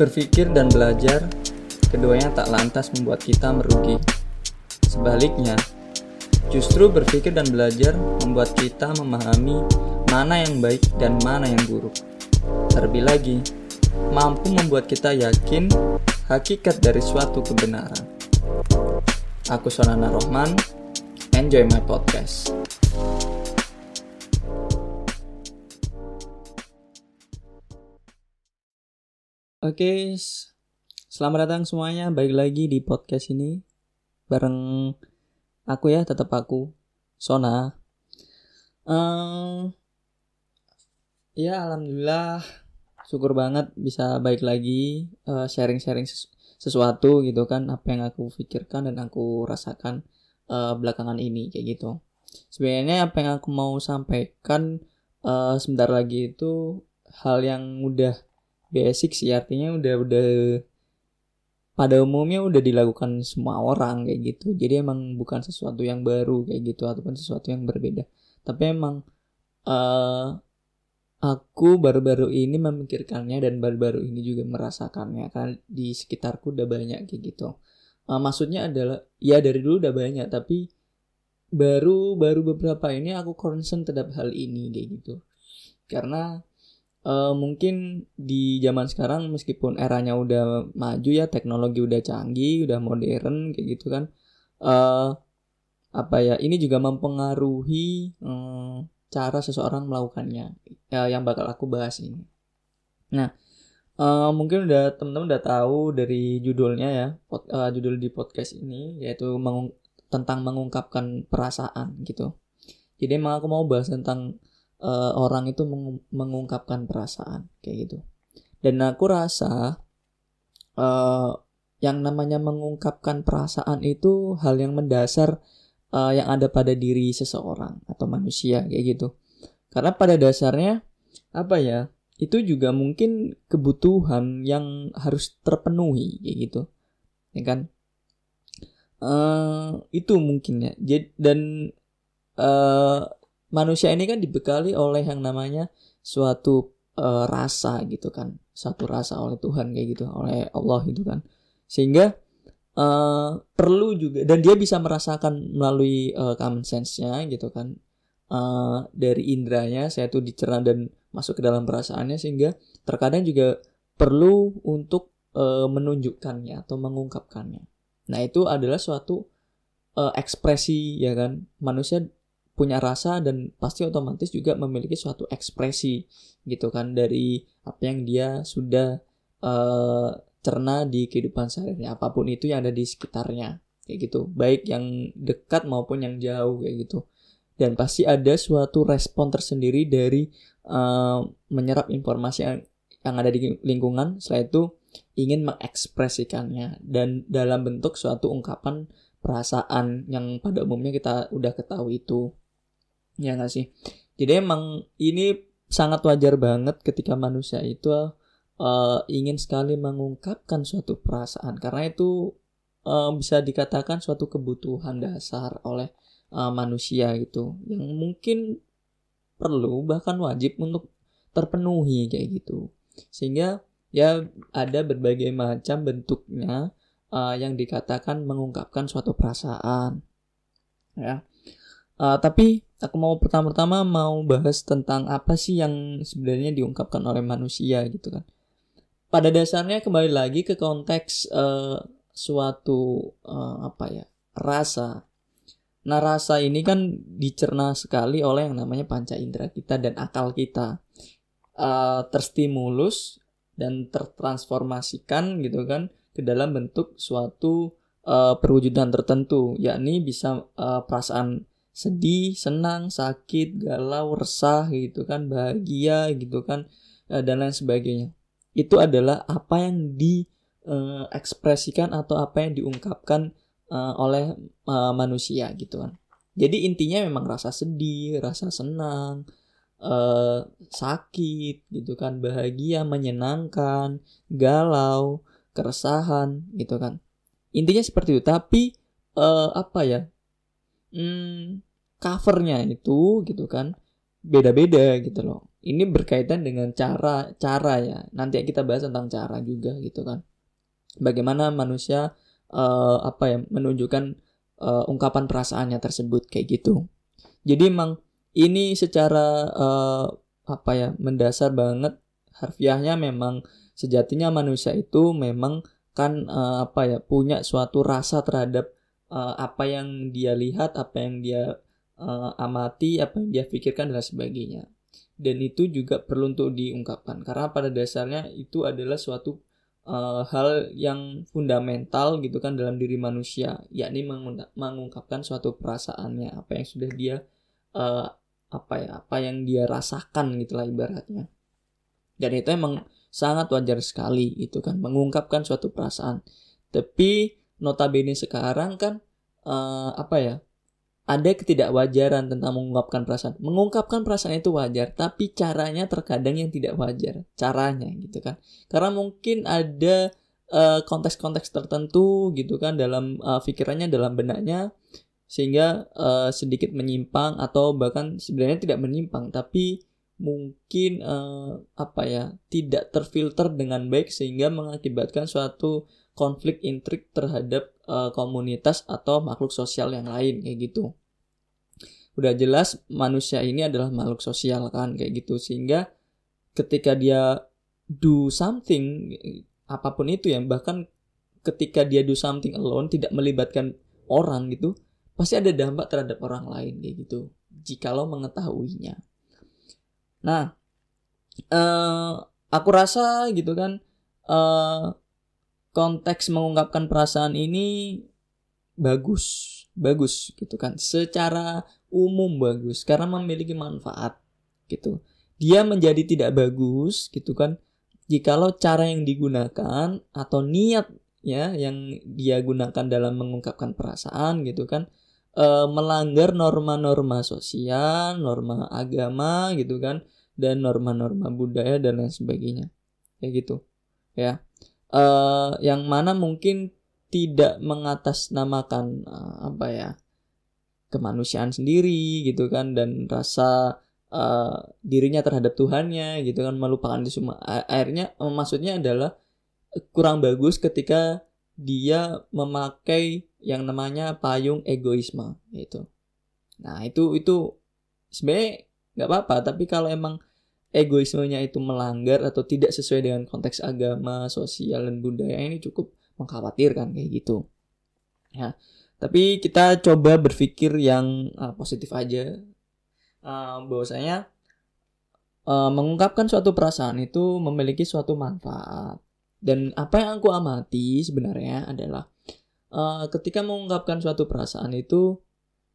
Berpikir dan belajar, keduanya tak lantas membuat kita merugi. Sebaliknya, justru berpikir dan belajar membuat kita memahami mana yang baik dan mana yang buruk. Terlebih lagi, mampu membuat kita yakin hakikat dari suatu kebenaran. Aku Sonana Rohman, enjoy my podcast. Oke, selamat datang semuanya. Balik lagi di podcast ini bareng aku ya, tetap aku, Sona. Um, ya, alhamdulillah, syukur banget bisa baik lagi uh, sharing-sharing sesu sesuatu gitu kan, apa yang aku pikirkan dan aku rasakan uh, belakangan ini kayak gitu. Sebenarnya apa yang aku mau sampaikan uh, sebentar lagi itu hal yang udah basic sih artinya udah udah pada umumnya udah dilakukan semua orang kayak gitu. Jadi emang bukan sesuatu yang baru kayak gitu ataupun sesuatu yang berbeda. Tapi emang uh, aku baru-baru ini memikirkannya dan baru-baru ini juga merasakannya karena di sekitarku udah banyak kayak gitu. Uh, maksudnya adalah ya dari dulu udah banyak tapi baru baru beberapa ini aku concern terhadap hal ini kayak gitu. Karena uh, mungkin di zaman sekarang meskipun eranya udah maju ya teknologi udah canggih udah modern kayak gitu kan uh, apa ya ini juga mempengaruhi um, cara seseorang melakukannya ya, yang bakal aku bahas ini. Nah uh, mungkin udah teman-teman udah tahu dari judulnya ya pod, uh, judul di podcast ini yaitu mengung tentang mengungkapkan perasaan gitu. Jadi emang aku mau bahas tentang uh, orang itu meng mengungkapkan perasaan kayak gitu. Dan aku rasa uh, yang namanya mengungkapkan perasaan itu hal yang mendasar uh, yang ada pada diri seseorang atau manusia kayak gitu. Karena pada dasarnya apa ya itu juga mungkin kebutuhan yang harus terpenuhi kayak gitu. Ya kan? Uh, itu mungkin ya dan uh, manusia ini kan dibekali oleh yang namanya suatu uh, rasa gitu kan. Satu rasa oleh Tuhan kayak gitu oleh Allah gitu kan. Sehingga uh, perlu juga dan dia bisa merasakan melalui uh, common sense-nya gitu kan. Uh, dari indranya saya tuh dicerna dan masuk ke dalam perasaannya sehingga terkadang juga perlu untuk uh, menunjukkannya atau mengungkapkannya. Nah itu adalah suatu uh, ekspresi ya kan. Manusia punya rasa dan pasti otomatis juga memiliki suatu ekspresi gitu kan dari apa yang dia sudah uh, cerna di kehidupan sehari-hari. Apa pun itu yang ada di sekitarnya kayak gitu. Baik yang dekat maupun yang jauh kayak gitu. Dan pasti ada suatu respon tersendiri dari uh, menyerap informasi yang, yang ada di lingkungan. Setelah itu ingin mengekspresikannya. Dan dalam bentuk suatu ungkapan perasaan yang pada umumnya kita udah ketahui itu ya nggak sih? Jadi emang ini sangat wajar banget ketika manusia itu uh, ingin sekali mengungkapkan suatu perasaan. Karena itu uh, bisa dikatakan suatu kebutuhan dasar oleh uh, manusia gitu. Yang mungkin perlu bahkan wajib untuk terpenuhi kayak gitu. Sehingga ya ada berbagai macam bentuknya uh, yang dikatakan mengungkapkan suatu perasaan. Ya uh, tapi aku mau pertama-tama mau bahas tentang apa sih yang sebenarnya diungkapkan oleh manusia gitu kan. Pada dasarnya kembali lagi ke konteks uh, suatu uh, apa ya rasa. Nah rasa ini kan dicerna sekali oleh yang namanya panca indera kita dan akal kita. Uh, terstimulus dan tertransformasikan gitu kan ke dalam bentuk suatu uh, perwujudan tertentu yakni bisa uh, perasaan sedih, senang, sakit, galau, resah gitu kan, bahagia gitu kan eh, dan lain sebagainya. Itu adalah apa yang diekspresikan atau apa yang diungkapkan uh, oleh manusia gitu kan. Jadi intinya memang rasa sedih, rasa senang, sakit gitu kan, bahagia, menyenangkan, galau, keresahan gitu kan. Intinya seperti itu. Tapi apa ya? Hmm, covernya itu gitu kan beda-beda gitu loh. Ini berkaitan dengan cara cara ya. Nanti kita bahas tentang cara juga gitu kan. Bagaimana manusia uh, apa ya menunjukkan uh, ungkapan perasaannya tersebut kayak gitu. Jadi emang ini secara uh, apa ya mendasar banget. Harfiahnya memang sejatinya manusia itu memang kan uh, apa ya punya suatu rasa terhadap uh, apa yang dia lihat apa yang dia uh, amati apa yang dia pikirkan dan sebagainya. Dan itu juga perlu untuk diungkapkan. Karena pada dasarnya itu adalah suatu uh, hal yang fundamental gitu kan dalam diri manusia. Yakni mengungkapkan suatu perasaannya. Apa yang sudah dia uh, apa ya apa yang dia rasakan gitulah ibaratnya. Dan itu emang sangat wajar sekali itu kan mengungkapkan suatu perasaan. Tapi notabene sekarang kan uh, apa ya ada ketidakwajaran tentang mengungkapkan perasaan. Mengungkapkan perasaan itu wajar, tapi caranya terkadang yang tidak wajar. Caranya gitu kan. Karena mungkin ada konteks-konteks uh, tertentu gitu kan dalam uh, pikirannya, dalam benaknya sehingga uh, sedikit menyimpang atau bahkan sebenarnya tidak menyimpang tapi mungkin uh, apa ya tidak terfilter dengan baik sehingga mengakibatkan suatu konflik intrik terhadap uh, komunitas atau makhluk sosial yang lain kayak gitu. Udah jelas manusia ini adalah makhluk sosial kan kayak gitu. Sehingga ketika dia do something apa pun itu ya bahkan ketika dia do something alone tidak melibatkan orang gitu pasti ada dampak terhadap orang lain kayak gitu. Jikalau mengetahuinya. Nah uh, aku rasa gitu kan uh, konteks mengungkapkan perasaan ini bagus bagus gitu kan secara umum bagus karena memiliki manfaat gitu dia menjadi tidak bagus gitu kan jikalau cara yang digunakan atau niat ya yang dia gunakan dalam mengungkapkan perasaan gitu kan e, melanggar norma-norma sosial, norma agama gitu kan, dan norma-norma budaya dan lain sebagainya. Kayak gitu. Ya. E, yang mana mungkin tidak mengatasnamakan e, apa ya? kemanusiaan sendiri gitu kan dan rasa uh, dirinya terhadap Tuhannya gitu kan melupakan itu semua akhirnya maksudnya adalah kurang bagus ketika dia memakai yang namanya payung egoisme itu. Nah itu itu sebenarnya nggak apa-apa tapi kalau emang egoismenya itu melanggar atau tidak sesuai dengan konteks agama, sosial dan budaya ini cukup mengkhawatirkan kayak gitu. Ya, tapi kita coba berpikir yang uh, positif aja. Uh, bahwasanya uh, mengungkapkan suatu perasaan itu memiliki suatu manfaat dan apa yang aku amati sebenarnya adalah uh, ketika mengungkapkan suatu perasaan itu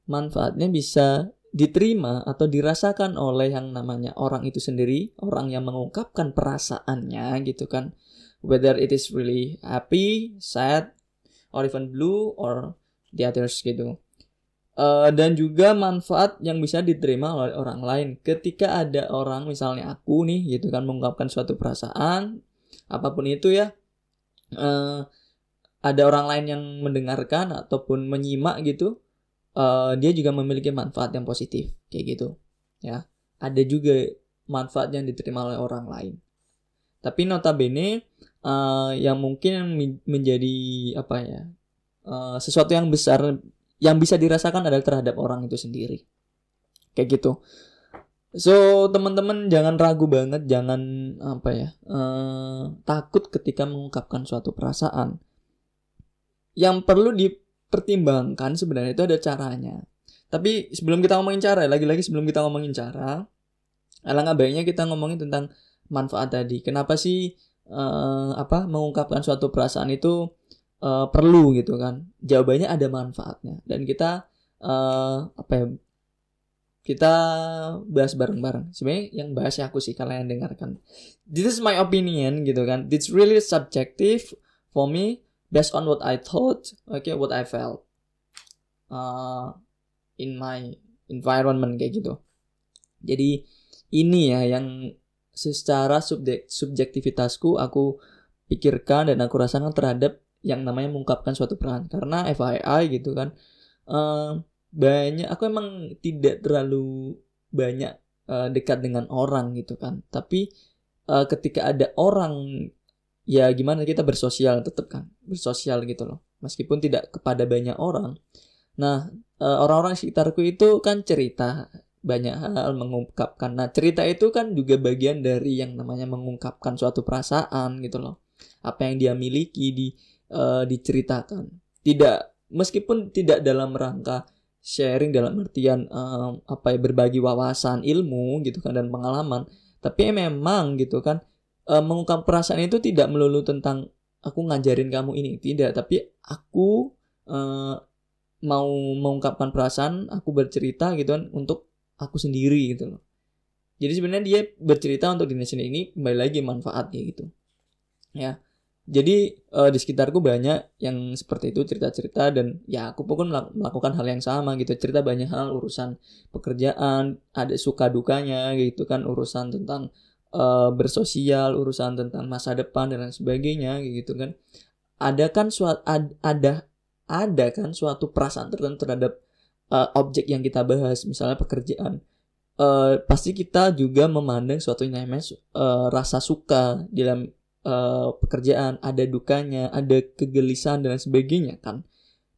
manfaatnya bisa diterima atau dirasakan oleh yang namanya orang itu sendiri, orang yang mengungkapkan perasaannya gitu kan. Whether it is really happy, sad, or even blue or the others gitu. Uh, dan juga manfaat yang bisa diterima oleh orang lain ketika ada orang misalnya aku nih gitu kan mengungkapkan suatu perasaan apa pun itu ya uh, ada orang lain yang mendengarkan ataupun menyimak gitu uh, dia juga memiliki manfaat yang positif kayak gitu ya. Ada juga manfaat yang diterima oleh orang lain. Tapi notabene uh, yang mungkin menjadi apa ya uh, sesuatu yang besar yang bisa dirasakan adalah terhadap orang itu sendiri. Kayak gitu. So teman-teman jangan ragu banget, jangan apa ya uh, takut ketika mengungkapkan suatu perasaan. Yang perlu dipertimbangkan sebenarnya itu ada caranya. Tapi sebelum kita ngomongin cara, lagi-lagi sebelum kita ngomongin cara, alangkah baiknya kita ngomongin tentang manfaat tadi. Kenapa sih uh, apa mengungkapkan suatu perasaan itu uh, perlu gitu kan? Jawabannya ada manfaatnya dan kita uh, apa ya kita bahas bareng-bareng. Sebenarnya yang bahas aku sih kalian dengarkan. This is my opinion gitu kan. It's really subjective for me based on what I thought, okay, what I felt uh, in my environment kayak gitu. Jadi ini ya yang secara subjek subjektivitasku aku pikirkan dan aku rasakan terhadap yang namanya mengungkapkan suatu peran karena FYI gitu kan. Uh, banyak aku emang tidak terlalu banyak uh, dekat dengan orang gitu kan tapi uh, ketika ada orang ya gimana kita bersosial tetap kan bersosial gitu loh. Meskipun tidak kepada banyak orang. Nah uh, orang-orang sekitarku itu kan cerita banyak hal mengungkapkan. Nah cerita itu kan juga bagian dari yang namanya mengungkapkan suatu perasaan gitu loh. Apa yang dia miliki di uh, diceritakan. Tidak meskipun tidak dalam rangka sharing dalam artian um, apa ya berbagi wawasan ilmu gitu kan dan pengalaman. Tapi memang gitu kan um, mengungkap perasaan itu tidak melulu tentang aku ngajarin kamu ini tidak. Tapi aku uh, mau mengungkapkan perasaan aku bercerita gitu kan untuk aku sendiri gitu loh. Jadi sebenarnya dia bercerita untuk sendiri ini kembali lagi manfaatnya gitu. Ya. Jadi uh, di sekitarku banyak yang seperti itu cerita-cerita dan ya aku pun melakukan hal yang sama gitu. Cerita banyak hal urusan pekerjaan ada suka dukanya gitu kan urusan tentang uh, bersosial urusan tentang masa depan dan lain sebagainya gitu kan. Ada kan suatu ad, ada ada kan suatu perasaan tertentu terhadap uh, objek yang kita bahas misalnya pekerjaan. Uh, pasti kita juga memandang suatu yang namanya uh, rasa suka dalam uh, pekerjaan, ada dukanya, ada kegelisahan dan sebagainya kan.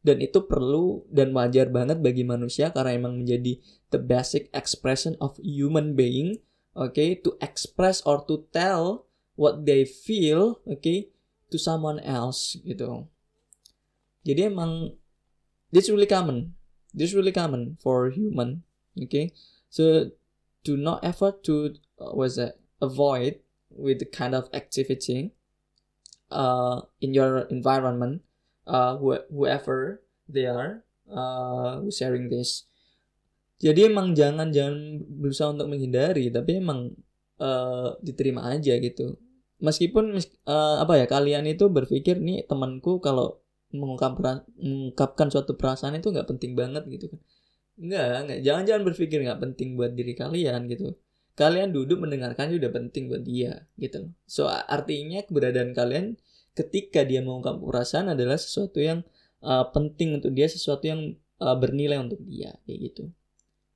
Dan itu perlu dan wajar banget bagi manusia karena emang menjadi the basic expression of human being, okay, to express or to tell what they feel, okay, to someone else gitu. Jadi emang this really common. This really common for human, okay? So do not effort to uh, was that avoid with the kind of activity uh, in your environment, uh, wh whoever they are uh, sharing this. Jadi emang jangan jangan berusaha untuk menghindari, tapi emang uh, diterima aja gitu. Meskipun uh, apa ya kalian itu berpikir nih temanku kalau mengungkap mengungkapkan suatu perasaan itu nggak penting banget gitu kan. Enggak, enggak. Jangan-jangan berpikir nggak penting buat diri kalian gitu kalian duduk mendengarkan udah penting buat dia gitu So artinya keberadaan kalian ketika dia mengungkap perasaan adalah sesuatu yang uh, penting untuk dia, sesuatu yang uh, bernilai untuk dia kayak gitu.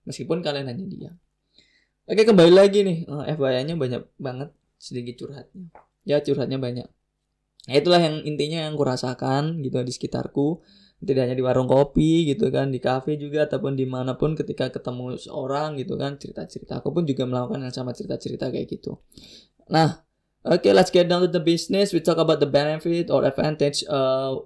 Meskipun kalian hanya dia. Oke kembali lagi nih uh, FYI-nya banyak banget sedikit curhatnya. Ya curhatnya banyak. Nah, itulah yang intinya yang kurasakan gitu di sekitarku tidak hanya di warung kopi gitu kan di kafe juga ataupun di mana pun ketika ketemu seorang gitu kan cerita cerita aku pun juga melakukan yang sama cerita cerita kayak gitu nah oke okay, let's get down to the business we talk about the benefit or advantage uh,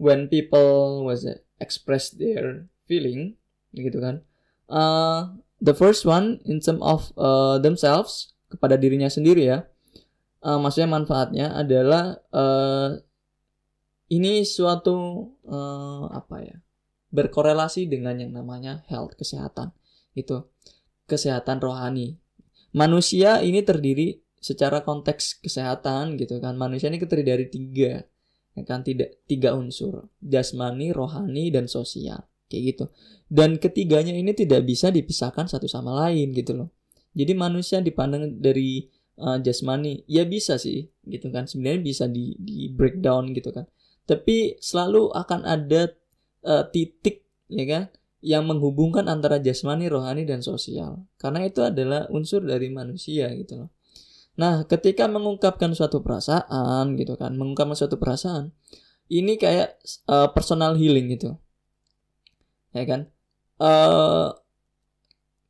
when people was express their feeling gitu kan uh, the first one in term of uh, themselves kepada dirinya sendiri ya. Uh, maksudnya manfaatnya adalah uh, ini suatu uh, apa ya berkorelasi dengan yang namanya health kesehatan. Itu kesehatan rohani. Manusia ini terdiri secara konteks kesehatan gitu kan. Manusia ini terdiri dari tiga ya kan? Tidak tiga unsur. Jasmani rohani dan sosial kayak gitu dan ketiganya ini tidak bisa dipisahkan satu sama lain gitu loh jadi manusia dipandang dari uh, jasmani ya bisa sih gitu kan sebenarnya bisa di di breakdown gitu kan tapi selalu akan ada uh, titik ya kan yang menghubungkan antara jasmani, rohani dan sosial. Karena itu adalah unsur dari manusia gitu loh. Nah, ketika mengungkapkan suatu perasaan gitu kan, mengungkapkan suatu perasaan, ini kayak uh, personal healing gitu. Ya kan? Uh,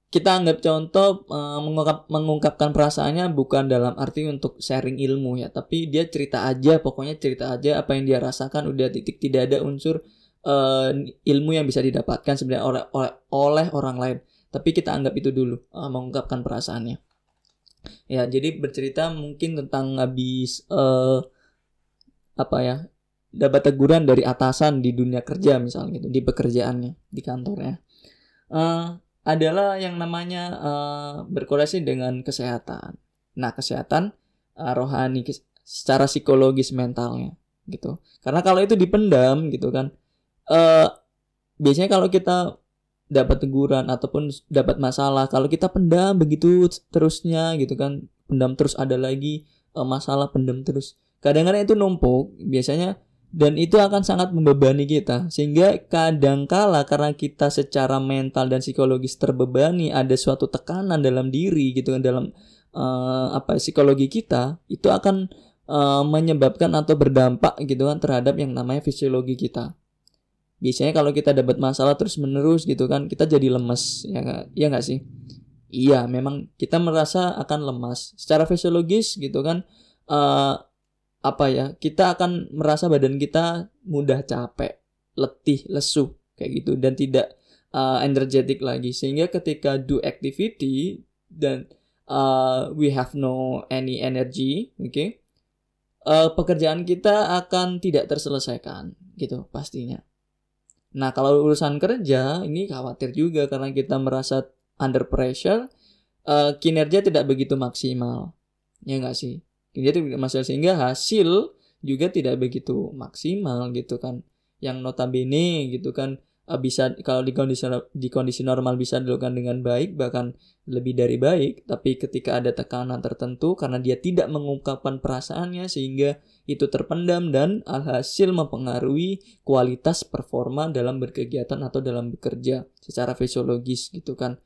kita anggap contoh uh, mengungkap, mengungkapkan perasaannya bukan dalam arti untuk sharing ilmu ya, tapi dia cerita aja, pokoknya cerita aja apa yang dia rasakan udah titik tidak ada unsur uh, ilmu yang bisa didapatkan sebenarnya oleh oleh oleh orang lain. Tapi kita anggap itu dulu uh, mengungkapkan perasaannya. Ya, jadi bercerita mungkin tentang habis uh, apa ya dapat teguran dari atasan di dunia kerja misalnya gitu di pekerjaannya di kantornya. Uh, adalah yang namanya uh, berkorelasi dengan kesehatan. Nah, kesehatan uh, rohani secara psikologis mentalnya gitu. Karena kalau itu dipendam gitu kan uh, biasanya kalau kita dapat teguran ataupun dapat masalah kalau kita pendam begitu terusnya gitu kan pendam terus ada lagi uh, masalah pendam terus kadang-kadang itu numpuk biasanya dan itu akan sangat membebani kita. Sehingga kadangkala karena kita secara mental dan psikologis terbebani ada suatu tekanan dalam diri gitu kan dalam uh, apa psikologi kita itu akan uh, menyebabkan atau berdampak gitu kan terhadap yang namanya fisiologi kita. Biasanya kalau kita dapat masalah terus menerus gitu kan kita jadi lemes ya gak, ya nggak sih? Iya memang kita merasa akan lemas. Secara fisiologis gitu kan uh, apa ya kita akan merasa badan kita mudah capek letih lesu kayak gitu dan tidak uh, energetic lagi. Sehingga ketika do activity dan uh, we have no any energy oke okay, uh, pekerjaan kita akan tidak terselesaikan gitu pastinya. Nah kalau urusan kerja ini khawatir juga karena kita merasa under pressure uh, kinerja tidak begitu maksimal. Ya enggak sih jadi masalah sehingga hasil juga tidak begitu maksimal gitu kan. Yang notabene gitu kan eh, bisa kalau di kondisi di kondisi normal bisa dilakukan dengan baik bahkan lebih dari baik tapi ketika ada tekanan tertentu karena dia tidak mengungkapkan perasaannya sehingga itu terpendam dan alhasil mempengaruhi kualitas performa dalam berkegiatan atau dalam bekerja secara fisiologis gitu kan.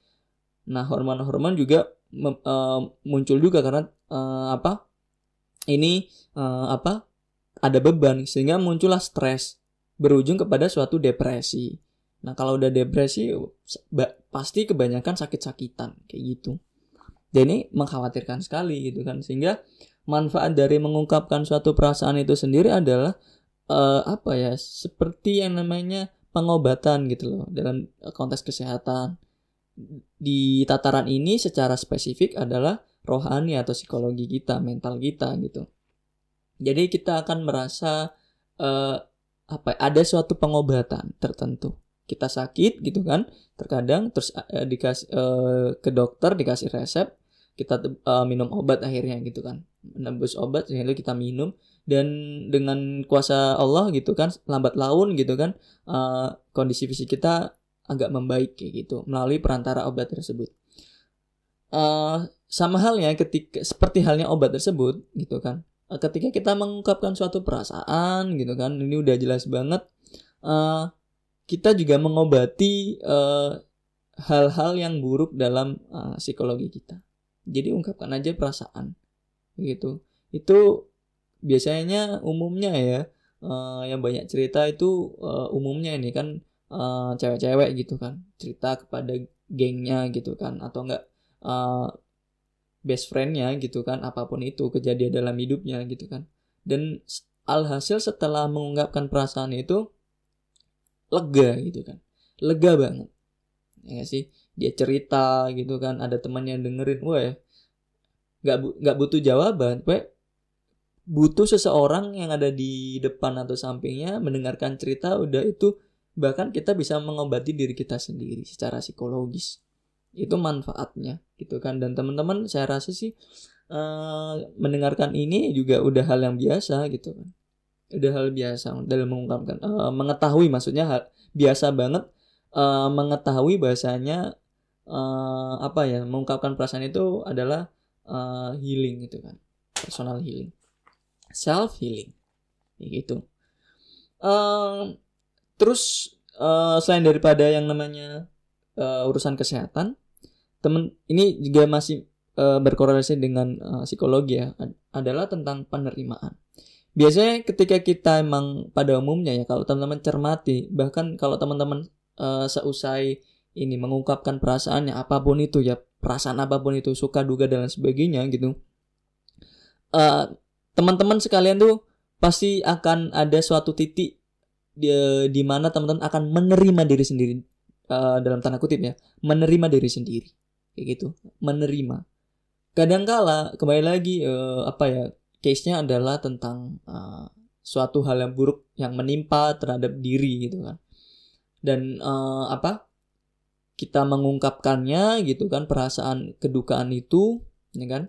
Nah hormon-hormon juga uh, muncul juga karena uh, apa ini uh, apa ada beban sehingga muncullah stres berujung kepada suatu depresi. Nah kalau udah depresi pasti kebanyakan sakit-sakitan kayak gitu. Dan ini mengkhawatirkan sekali gitu kan sehingga manfaat dari mengungkapkan suatu perasaan itu sendiri adalah uh, apa ya seperti yang namanya pengobatan gitu loh dalam konteks kesehatan. Di tataran ini secara spesifik adalah rohani atau psikologi kita, mental kita gitu. Jadi kita akan merasa uh, apa ada suatu pengobatan tertentu. Kita sakit gitu kan, terkadang terus uh, dikasih uh, ke dokter dikasih resep, kita uh, minum obat akhirnya gitu kan. Menembus obat sehingga kita minum dan dengan kuasa Allah gitu kan lambat laun gitu kan uh, kondisi fisik kita agak membaik kayak gitu melalui perantara obat tersebut. Uh, sama halnya ketika seperti halnya obat tersebut gitu kan. Uh, ketika kita mengungkapkan suatu perasaan gitu kan ini udah jelas banget uh, kita juga mengobati hal-hal uh, yang buruk dalam uh, psikologi kita. Jadi ungkapkan aja perasaan gitu. Itu biasanya umumnya ya uh, yang banyak cerita itu uh, umumnya ini kan cewek-cewek uh, gitu kan cerita kepada gengnya gitu kan atau enggak uh, best friendnya gitu kan apa pun itu kejadian dalam hidupnya gitu kan. Dan alhasil setelah mengungkapkan perasaan itu lega gitu kan. Lega banget. Ya sih? Dia cerita gitu kan ada teman yang dengerin wah ya nggak nggak butuh jawaban we. Butuh seseorang yang ada di depan atau sampingnya mendengarkan cerita udah itu bahkan kita bisa mengobati diri kita sendiri secara psikologis itu manfaatnya gitu kan. Dan teman-teman saya rasa sih uh, mendengarkan ini juga udah hal yang biasa gitu kan. Udah hal biasa dalam mengungkapkan uh, mengetahui maksudnya hal biasa banget uh, mengetahui bahasanya uh, apa ya mengungkapkan perasaan itu adalah uh, healing gitu kan. Personal healing. Self healing gitu. Uh, terus uh, selain daripada yang namanya uh, urusan kesehatan temen ini juga masih uh, berkorelasi dengan uh, psikologi ya adalah tentang penerimaan. Biasanya ketika kita emang pada umumnya ya kalau teman-teman cermati bahkan kalau teman-teman uh, seusai ini mengungkapkan perasaannya apa pun itu ya perasaan apa pun itu suka duga dan sebagainya gitu teman-teman sekalian tuh pasti akan ada suatu titik di, di mana teman-teman akan menerima diri sendiri uh, dalam tanda kutip ya menerima diri sendiri kayak gitu. Menerima. Kadangkala kembali lagi uh, apa ya case-nya adalah tentang uh, suatu hal yang buruk yang menimpa terhadap diri gitu kan. Dan uh, apa kita mengungkapkannya gitu kan perasaan kedukaan itu ya kan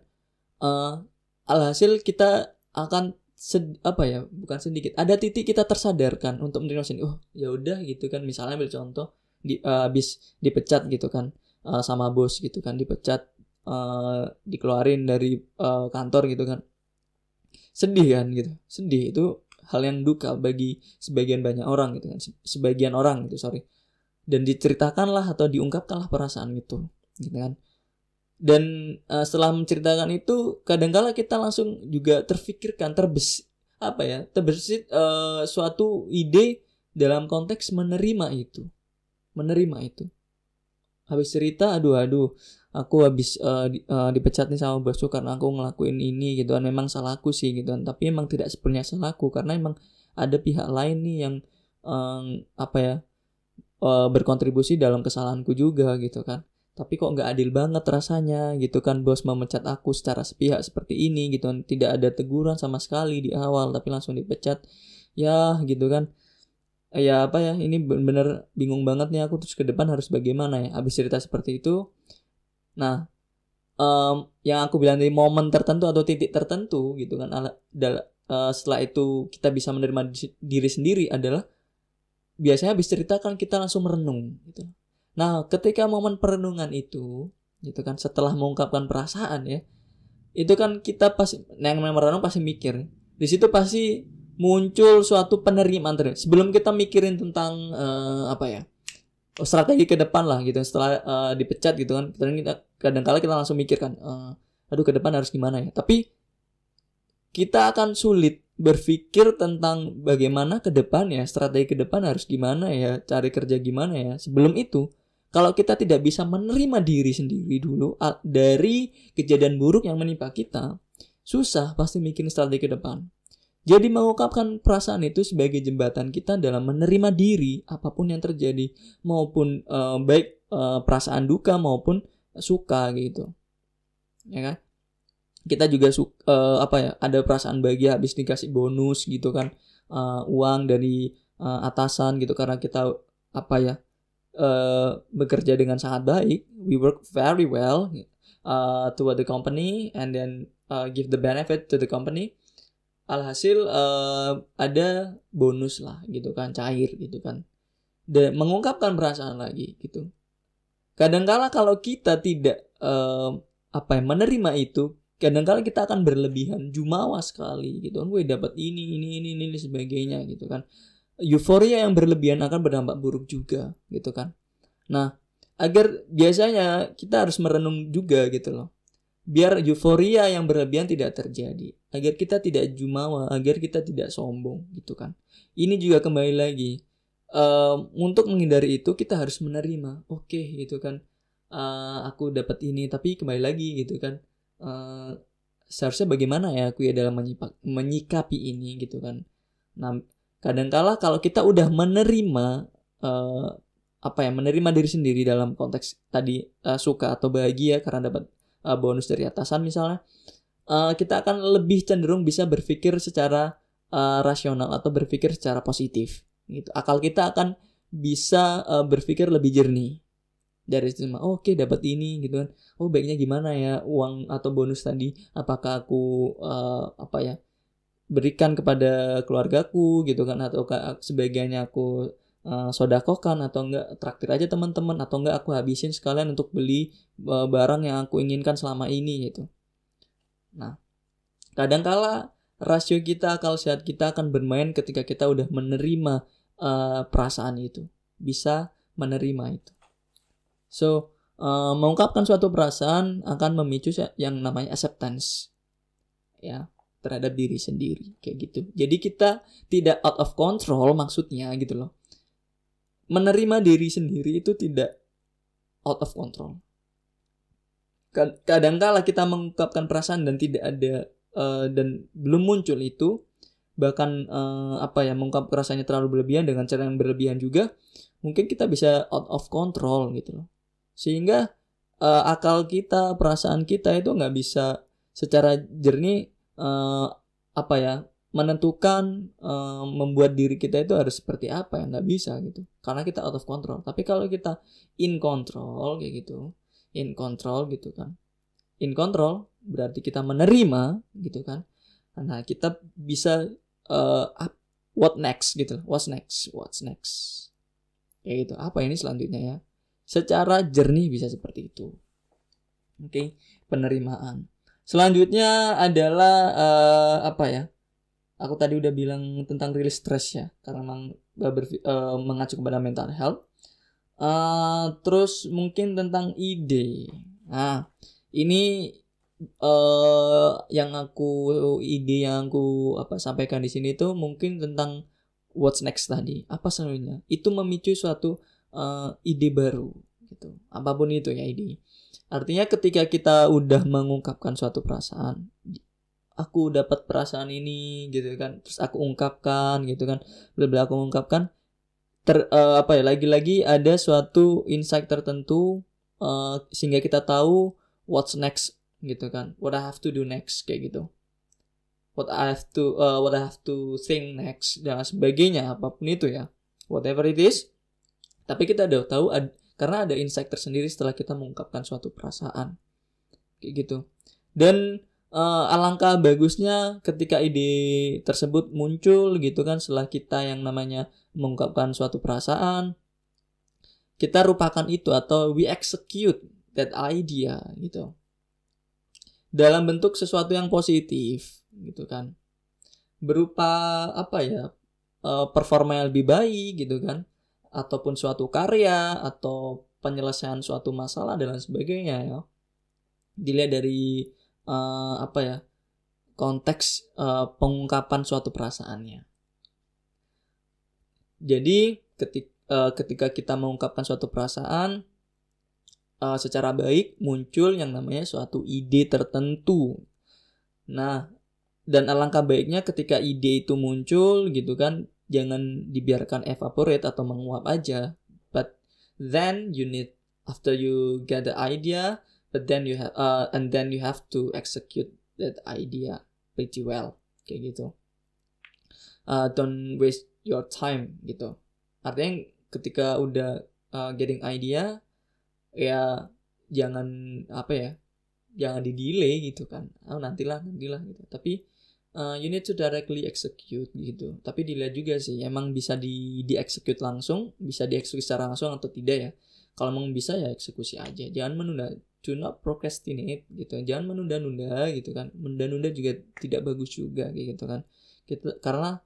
uh, alhasil kita akan sed, apa ya bukan sedikit ada titik kita tersadarkan untuk menerima sini. Oh ya udah gitu kan misalnya ambil contoh di uh, habis dipecat gitu kan uh, sama bos gitu kan dipecat uh, dikeluarin dari uh, kantor gitu kan. Sedih kan gitu. Sedih. Itu hal yang duka bagi sebagian banyak orang gitu kan. Sebagian orang gitu sorry. Dan diceritakanlah atau diungkapkanlah perasaan itu gitu kan. Dan uh, setelah menceritakan itu kadangkala kita langsung juga terfikirkan terbes apa ya terbesit uh, suatu ide dalam konteks menerima itu. Menerima itu habis cerita aduh aduh aku habis uh, di, uh, dipecat nih sama bosku karena aku ngelakuin ini gitu kan. Memang salahku sih gitu kan tapi emang tidak sepenuhnya salahku karena emang ada pihak lain nih yang um, apa ya uh, berkontribusi dalam kesalahanku juga gitu kan. Tapi kok nggak adil banget rasanya gitu kan bos memecat aku secara sepihak seperti ini gitu kan. Tidak ada teguran sama sekali di awal tapi langsung dipecat. Ya gitu kan ya apa ya ini bener-bener bingung banget nih aku terus ke depan harus bagaimana ya habis cerita seperti itu nah um, yang aku bilang dari momen tertentu atau titik tertentu gitu kan uh, setelah itu kita bisa menerima diri sendiri adalah biasanya habis cerita kan kita langsung merenung gitu Nah, ketika momen perenungan itu, gitu kan, setelah mengungkapkan perasaan ya, itu kan kita pasti, yang merenung pasti mikir. Di situ pasti muncul suatu penerimaan terus. Sebelum kita mikirin tentang uh, apa ya, oh, strategi ke depan lah gitu. Setelah uh, dipecat gitu kan, kita kadang-kala kita langsung mikirkan, uh, aduh ke depan harus gimana ya. Tapi kita akan sulit berpikir tentang bagaimana ke depan ya, strategi ke depan harus gimana ya, cari kerja gimana ya. Sebelum itu, kalau kita tidak bisa menerima diri sendiri dulu dari kejadian buruk yang menimpa kita, susah pasti bikin strategi ke depan. Jadi mengungkapkan perasaan itu sebagai jembatan kita dalam menerima diri apa pun yang terjadi maupun uh, baik uh, perasaan duka maupun suka gitu. Ya kan? Kita juga suka, uh, eh, apa ya, ada perasaan bahagia habis dikasih bonus gitu kan. Uh, uang dari uh, atasan gitu karena kita apa ya uh, bekerja dengan sangat baik. We work very well uh, toward the company and then uh, give the benefit to the company. Alhasil uh, ada bonus lah gitu kan cair gitu kan. Dan mengungkapkan perasaan lagi gitu. Kadangkala kalau kita tidak uh, apa yang menerima itu, kadangkala kita akan berlebihan jumawa sekali gitu kan. Gue dapat ini ini ini ini sebagainya gitu kan euforia yang berlebihan akan berdampak buruk juga gitu kan. Nah, agar biasanya kita harus merenung juga gitu loh. Biar euforia yang berlebihan tidak terjadi, agar kita tidak jumawa, agar kita tidak sombong gitu kan. Ini juga kembali lagi um, untuk menghindari itu kita harus menerima. Oke okay, gitu kan. Uh, aku dapat ini tapi kembali lagi gitu kan. Uh, seharusnya bagaimana ya aku ya dalam menyikapi ini gitu kan. Nah, kadangkala kalau kita udah menerima uh, apa ya menerima diri sendiri dalam konteks tadi uh, suka atau bahagia karena dapat uh, bonus dari atasan misalnya uh, kita akan lebih cenderung bisa berpikir secara uh, rasional atau berpikir secara positif gitu. Akal kita akan bisa uh, berpikir lebih jernih. Dari situ oh, oke okay, dapat ini gitu kan. Oh baiknya gimana ya uang atau bonus tadi? Apakah aku uh, apa ya berikan kepada keluargaku gitu kan atau sebagiannya aku uh, sodakokan atau enggak traktir aja teman-teman atau enggak aku habisin sekalian untuk beli uh, barang yang aku inginkan selama ini gitu. Nah, kadangkala rasio kita akal sehat kita akan bermain ketika kita udah menerima uh, perasaan itu, bisa menerima itu. So, uh, mengungkapkan suatu perasaan akan memicu yang namanya acceptance. Ya, terhadap diri sendiri kayak gitu. Jadi kita tidak out of control maksudnya gitu loh. Menerima diri sendiri itu tidak out of control. Kadangkala kita mengungkapkan perasaan dan tidak ada uh, dan belum muncul itu bahkan uh, apa ya mengungkap perasaannya terlalu berlebihan dengan cara yang berlebihan juga mungkin kita bisa out of control gitu loh sehingga uh, akal kita perasaan kita itu nggak bisa secara jernih uh, apa ya menentukan uh, membuat diri kita itu harus seperti apa ya nggak bisa gitu. Karena kita out of control. Tapi kalau kita in control kayak gitu in control gitu kan. In control berarti kita menerima gitu kan. Nah kita bisa uh, what next gitu. What's next? What's next? Kayak gitu. Apa ini selanjutnya ya? Secara jernih bisa seperti itu. Oke okay? penerimaan. Selanjutnya adalah uh, apa ya? Aku tadi udah bilang tentang rilis stress ya karena memang uh, mengacu kepada mental health. Uh, terus mungkin tentang ide. Nah ini uh, yang aku ide yang aku apa sampaikan di sini tuh mungkin tentang what's next tadi. Apa sebenarnya? Itu memicu suatu uh, ide baru gitu. Apa pun itu ya ide. Artinya ketika kita udah mengungkapkan suatu perasaan aku dapat perasaan ini gitu kan. Terus aku ungkapkan gitu kan. Bla aku ungkapkan. Ter uh, apa ya lagi-lagi ada suatu insight tertentu uh, sehingga kita tahu what's next gitu kan. What I have to do next kayak gitu. What I have to uh, what I have to think next dan sebagainya apa pun itu ya. Whatever it is. Tapi kita udah tahu ad, karena ada insight tersendiri setelah kita mengungkapkan suatu perasaan. Kayak gitu. Dan uh, alangkah bagusnya ketika ide tersebut muncul gitu kan setelah kita yang namanya mengungkapkan suatu perasaan kita rupakan itu atau we execute that idea gitu. Dalam bentuk sesuatu yang positif gitu kan. Berupa apa ya uh, performa yang lebih baik gitu kan. Ataupun suatu karya atau penyelesaian suatu masalah dan lain sebagainya ya. Dilihat dari uh, apa ya konteks uh, pengungkapan suatu perasaannya. Jadi ketika uh, ketika kita mengungkapkan suatu perasaan secara baik muncul yang namanya suatu ide tertentu. Nah, dan alangkah baiknya ketika ide itu muncul gitu kan jangan dibiarkan evaporate atau menguap aja but then you need after you get the idea but then you have uh, and then you have to execute that idea pretty well. Kayak gitu. Uh, don't waste your time gitu. Artinya ketika udah uh, getting idea ya jangan apa ya jangan di delay gitu kan. Oh nantilah nantilah gitu. Tapi uh, you need to directly execute gitu. Tapi dilihat juga sih emang bisa di di execute langsung bisa dieksekusi secara langsung atau tidak ya. Kalau memang bisa ya eksekusi aja. Jangan menunda do not procrastinate gitu. Jangan menunda-nunda gitu kan. Menunda-nunda juga tidak bagus juga gitu kan. Kita karena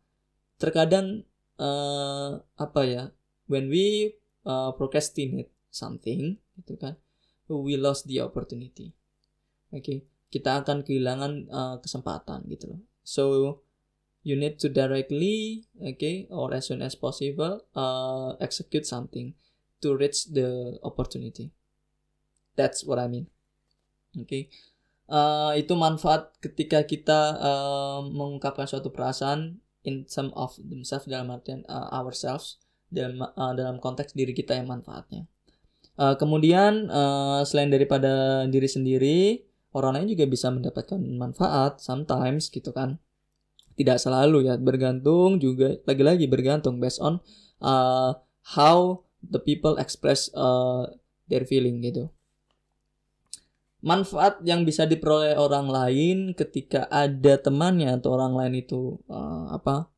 terkadang uh, apa ya when we uh, procrastinate something gitu kan we lost the opportunity. Oke okay? kita akan kehilangan uh, kesempatan gitu loh. So you need to directly okay or as soon as possible uh, execute something to reach the opportunity That's what I mean. Oke. Okay. Uh, itu manfaat ketika kita uh, mengungkapkan suatu perasaan in some of themselves dalam artian uh, ourselves dalam uh, dalam konteks diri kita yang manfaatnya. Uh, kemudian uh, selain daripada diri sendiri, orang lain juga bisa mendapatkan manfaat sometimes gitu kan. Tidak selalu ya, bergantung juga lagi-lagi bergantung based on uh, how the people express uh, their feeling gitu manfaat yang bisa diperoleh orang lain ketika ada temannya atau orang lain itu uh, apa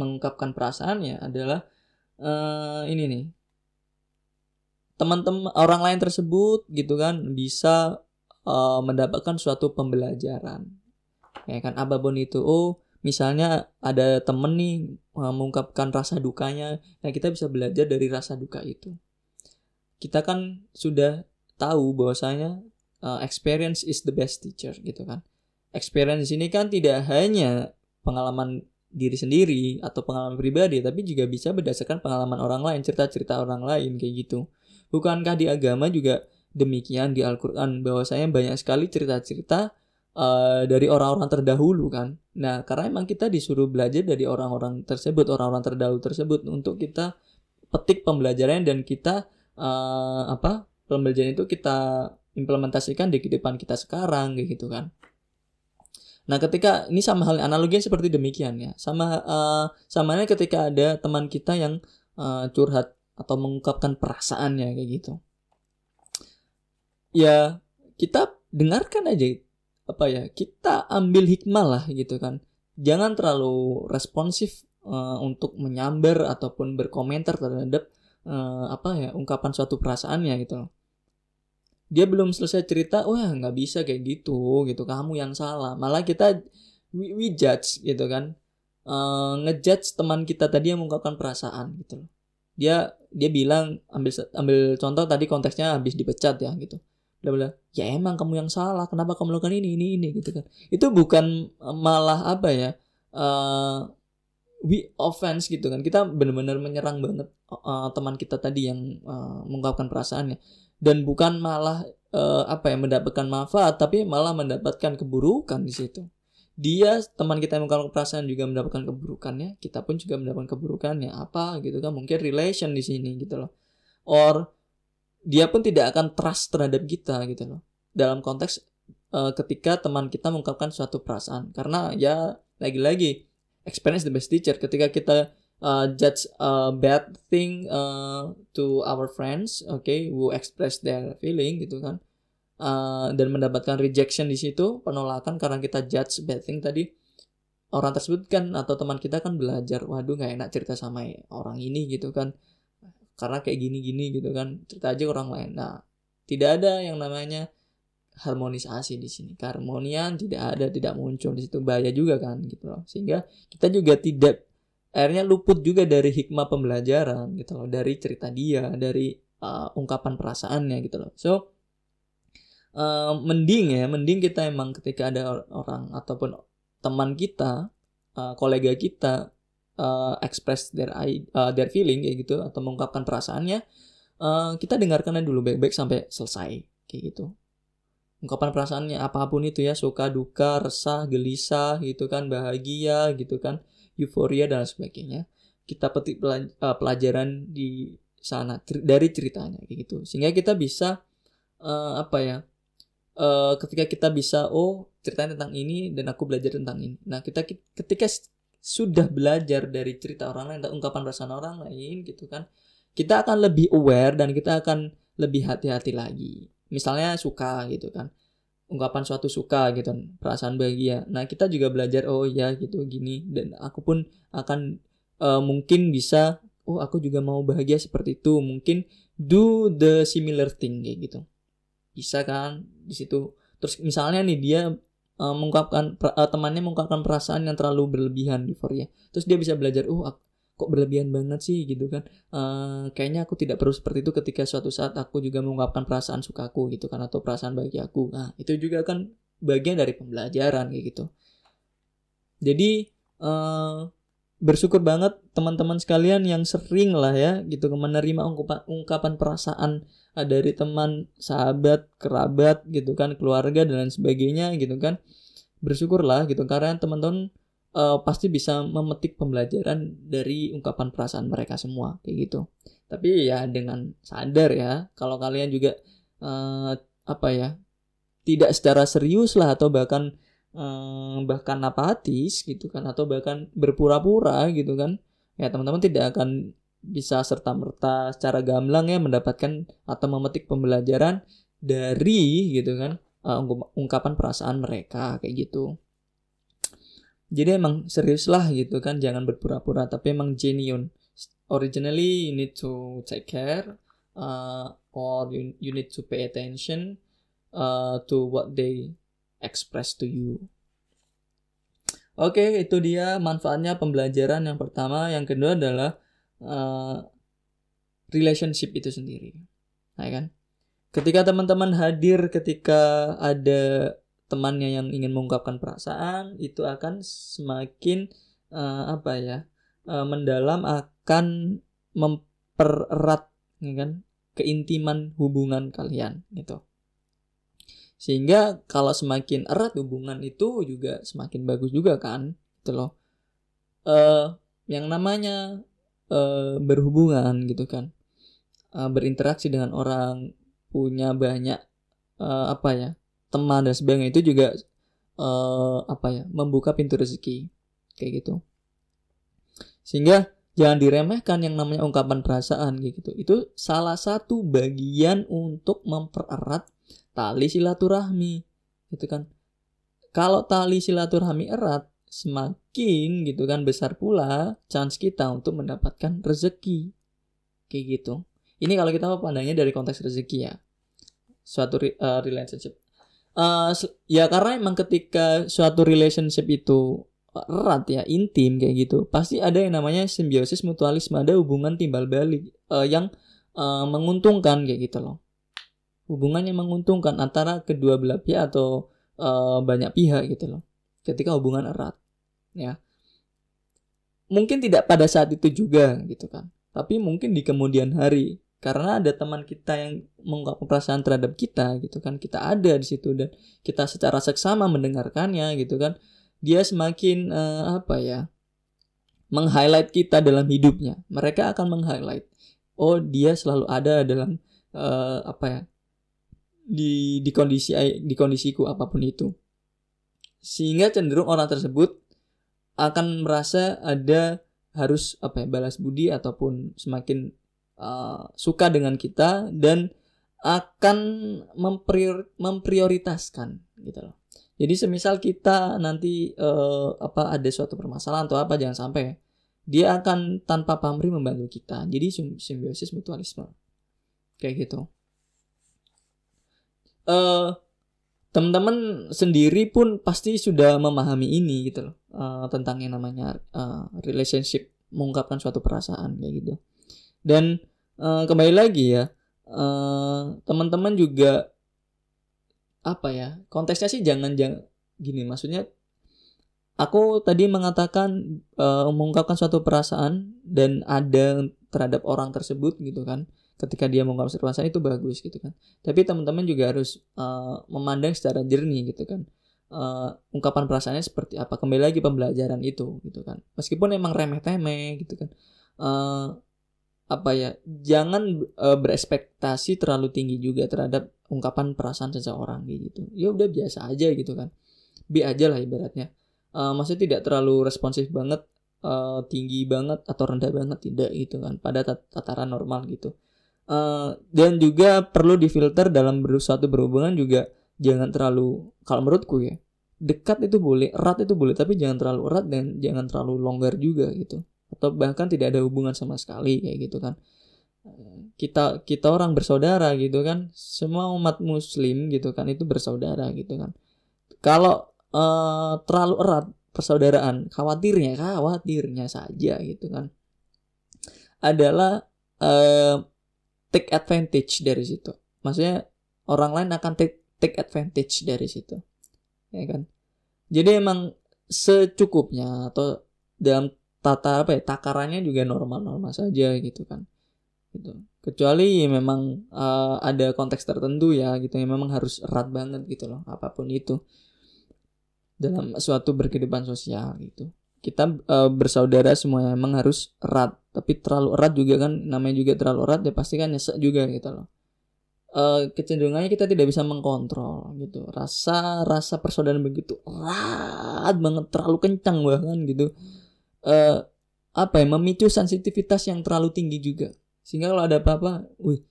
mengungkapkan perasaannya adalah uh, ini nih. Teman-teman orang lain tersebut gitu kan bisa uh, mendapatkan suatu pembelajaran. Ya kan apa pun itu. Oh misalnya ada temen nih mengungkapkan rasa dukanya. Nah kita bisa belajar dari rasa duka itu. Kita kan sudah tahu bahwasanya uh, experience is the best teacher gitu kan. Experience ini kan tidak hanya pengalaman diri sendiri atau pengalaman pribadi tapi juga bisa berdasarkan pengalaman orang lain, cerita-cerita orang lain kayak gitu. Bukankah di agama juga demikian di Al-Qur'an bahwasanya banyak sekali cerita-cerita uh, dari orang-orang terdahulu kan. Nah, karena emang kita disuruh belajar dari orang-orang tersebut, orang-orang terdahulu tersebut untuk kita petik pembelajaran dan kita uh, apa? Pembelajaran itu kita implementasikan di kehidupan kita sekarang gitu kan. Nah, ketika ini sama hal analoginya seperti demikian ya. Sama uh, samanya ketika ada teman kita yang uh, curhat atau mengungkapkan perasaannya kayak gitu. Ya, kita dengarkan aja apa ya, kita ambil hikmah lah gitu kan. Jangan terlalu responsif uh, untuk menyambar ataupun berkomentar terhadap uh, apa ya, ungkapan suatu perasaannya gitu loh dia belum selesai cerita wah nggak bisa kayak gitu gitu. Kamu yang salah. Malah kita we, we judge gitu kan. Uh, ngejudge teman kita tadi yang mengungkapkan perasaan gitu dia dia bilang ambil ambil contoh tadi konteksnya habis dipecat ya gitu. Dia bilang ya emang kamu yang salah kenapa kamu melakukan ini ini ini gitu kan. Itu bukan malah apa ya uh, we offense gitu kan. Kita benar-benar menyerang banget uh, teman kita tadi yang uh, mengungkapkan perasaannya dan bukan malah uh, apa ya mendapatkan manfaat tapi malah mendapatkan keburukan di situ. Dia teman kita yang mengungkapkan perasaan juga mendapatkan keburukannya kita pun juga mendapatkan keburukannya. Apa gitu kan mungkin relation di sini gitu loh. Or dia pun tidak akan trust terhadap kita gitu loh. Dalam konteks uh, ketika teman kita mengungkapkan suatu perasaan. Karena ya lagi-lagi experience the best teacher. Ketika kita uh, judge a bad thing uh, to our friends okay who express their feeling gitu kan. Uh, dan mendapatkan rejection di situ penolakan karena kita judge bad thing tadi. Orang tersebut kan atau teman kita kan belajar waduh nggak enak cerita sama orang ini gitu kan. Karena kayak gini-gini gitu kan. Cerita aja orang lain. Nah tidak ada yang namanya harmonisasi di sini. Keharmonian tidak ada tidak muncul di situ. Bahaya juga kan gitu loh. Sehingga kita juga tidak akhirnya luput juga dari hikmah pembelajaran gitu loh dari cerita dia dari uh, ungkapan perasaannya gitu loh. So uh, mending ya mending kita emang ketika ada orang ataupun teman kita uh, kolega kita uh, express their uh, their feeling kayak gitu atau mengungkapkan perasaannya uh, kita dengarkan dulu baik-baik sampai selesai kayak gitu. Ungkapan perasaannya apa pun itu ya suka duka resah gelisah gitu kan bahagia gitu kan euforia dan sebagainya kita petik pelajaran di sana dari ceritanya gitu. Sehingga kita bisa uh, apa ya uh, ketika kita bisa oh ceritanya tentang ini dan aku belajar tentang ini. Nah kita ketika sudah belajar dari cerita orang lain dan ungkapan perasaan orang lain gitu kan kita akan lebih aware dan kita akan lebih hati-hati lagi. Misalnya suka gitu kan ungkapan suatu suka gitu perasaan bahagia. Nah kita juga belajar oh ya gitu gini. Dan aku pun akan uh, mungkin bisa oh aku juga mau bahagia seperti itu. Mungkin do the similar thing kayak gitu. Bisa kan di situ. Terus misalnya nih dia uh, mengungkapkan uh, temannya mengungkapkan perasaan yang terlalu berlebihan di euforia. Terus dia bisa belajar oh aku, kok berlebihan banget sih gitu kan. Uh, kayaknya aku tidak perlu seperti itu ketika suatu saat aku juga mengungkapkan perasaan sukaku gitu kan atau perasaan bagi aku. Nah itu juga kan bagian dari pembelajaran kayak gitu. Jadi uh, bersyukur banget teman-teman sekalian yang sering lah ya gitu menerima ungkapan, ungkapan perasaan dari teman, sahabat, kerabat gitu kan, keluarga dan lain sebagainya gitu kan. Bersyukurlah gitu. Karena teman-teman uh, pasti bisa memetik pembelajaran dari ungkapan perasaan mereka semua kayak gitu. Tapi ya dengan sadar ya kalau kalian juga uh, apa ya tidak secara serius lah atau bahkan um, bahkan apatis gitu kan atau bahkan berpura-pura gitu kan ya teman-teman tidak akan bisa serta-merta secara gamblang ya mendapatkan atau memetik pembelajaran dari gitu kan uh, ungkapan perasaan mereka kayak gitu. Jadi emang serius lah gitu kan jangan berpura-pura tapi emang genuine. Originally you need to take care uh, or you, you need to pay attention uh, to what they express to you. Oke, okay, itu dia manfaatnya pembelajaran yang pertama. Yang kedua adalah uh, relationship itu sendiri, ya kan? Ketika teman-teman hadir, ketika ada temannya yang ingin mengungkapkan perasaan, itu akan semakin uh, apa ya, uh, mendalam akan mempererat, ya kan, keintiman hubungan kalian, gitu. Sehingga kalau semakin erat hubungan itu juga semakin bagus juga kan, gitu loh. Uh, yang namanya uh, berhubungan gitu kan uh, berinteraksi dengan orang punya banyak uh, apa ya teman dan sebagainya itu juga uh, apa ya membuka pintu rezeki kayak gitu. Sehingga jangan diremehkan yang namanya ungkapan perasaan gitu. Itu salah satu bagian untuk mempererat tali silaturahmi gitu kan. Kalau tali silaturahmi erat semakin gitu kan besar pula chance kita untuk mendapatkan rezeki kayak gitu. Ini kalau kita pandangnya dari konteks rezeki ya. Suatu uh, relationship uh, ya karena emang ketika suatu relationship itu erat ya intim kayak gitu pasti ada yang namanya simbiosis mutualisme ada hubungan timbal balik uh, yang uh, menguntungkan kayak gitu loh. Hubungan yang menguntungkan antara kedua belah pihak atau uh, banyak pihak gitu loh ketika hubungan erat ya. Mungkin tidak pada saat itu juga gitu kan tapi mungkin di kemudian hari karena ada teman kita yang mengungkapkan perasaan terhadap kita gitu kan kita ada di situ dan kita secara seksama mendengarkannya gitu kan dia semakin uh, apa ya meng-highlight kita dalam hidupnya. Mereka akan meng-highlight oh dia selalu ada dalam uh, apa ya di di kondisi di kondisiku apa pun itu. Sehingga cenderung orang tersebut akan merasa ada harus apa ya balas budi ataupun semakin uh, suka dengan kita dan akan memprior, memprioritaskan gitu loh. Jadi semisal kita nanti uh, apa ada suatu permasalahan atau apa jangan sampai dia akan tanpa pamrih membantu kita. Jadi simbiosis mutualisme. Kayak gitu. Uh, teman-teman sendiri pun pasti sudah memahami ini gitu loh uh, tentang yang namanya uh, relationship mengungkapkan suatu perasaan kayak gitu dan uh, kembali lagi ya uh, teman-teman juga apa ya konteksnya sih jangan jangan gini maksudnya aku tadi mengatakan uh, mengungkapkan suatu perasaan dan ada terhadap orang tersebut gitu kan ketika dia mengungkapkan perasaan itu bagus gitu kan. Tapi teman-teman juga harus uh, memandang secara jernih gitu kan uh, ungkapan perasaannya seperti apa. Kembali lagi pembelajaran itu gitu kan. Meskipun emang remeh temeh gitu kan uh, apa ya jangan uh, berespektasi terlalu tinggi juga terhadap ungkapan perasaan seseorang gitu. Ya udah biasa aja gitu kan. Bi aja lah ibaratnya. Uh, maksudnya tidak terlalu responsif banget uh, tinggi banget atau rendah banget tidak gitu kan. Pada tataran normal gitu. Uh, dan juga perlu difilter dalam suatu berhubungan juga jangan terlalu kalau menurutku ya dekat itu boleh erat itu boleh tapi jangan terlalu erat dan jangan terlalu longgar juga gitu atau bahkan tidak ada hubungan sama sekali kayak gitu kan. Kita kita orang bersaudara gitu kan. Semua umat muslim gitu kan itu bersaudara gitu kan. Kalau uh, terlalu erat persaudaraan khawatirnya khawatirnya saja gitu kan adalah uh, take advantage dari situ. Maksudnya orang lain akan take take advantage dari situ. Ya kan? Jadi emang secukupnya atau dalam tata apa ya takarannya juga normal-normal saja gitu kan. Gitu. Kecuali memang uh, ada konteks tertentu ya gitu yang memang harus erat banget gitu loh apa pun itu. Dalam suatu berkehidupan sosial gitu. Kita uh, bersaudara semuanya memang harus erat. Tapi terlalu erat juga kan namanya juga terlalu erat ya pasti kan nyesek juga gitu loh. Uh, kecenderungannya kita tidak bisa mengkontrol gitu. Rasa rasa persaudaraan begitu erat banget terlalu kencang bahkan gitu uh, apa ya memicu sensitivitas yang terlalu tinggi juga. Sehingga kalau ada apa-apa, wih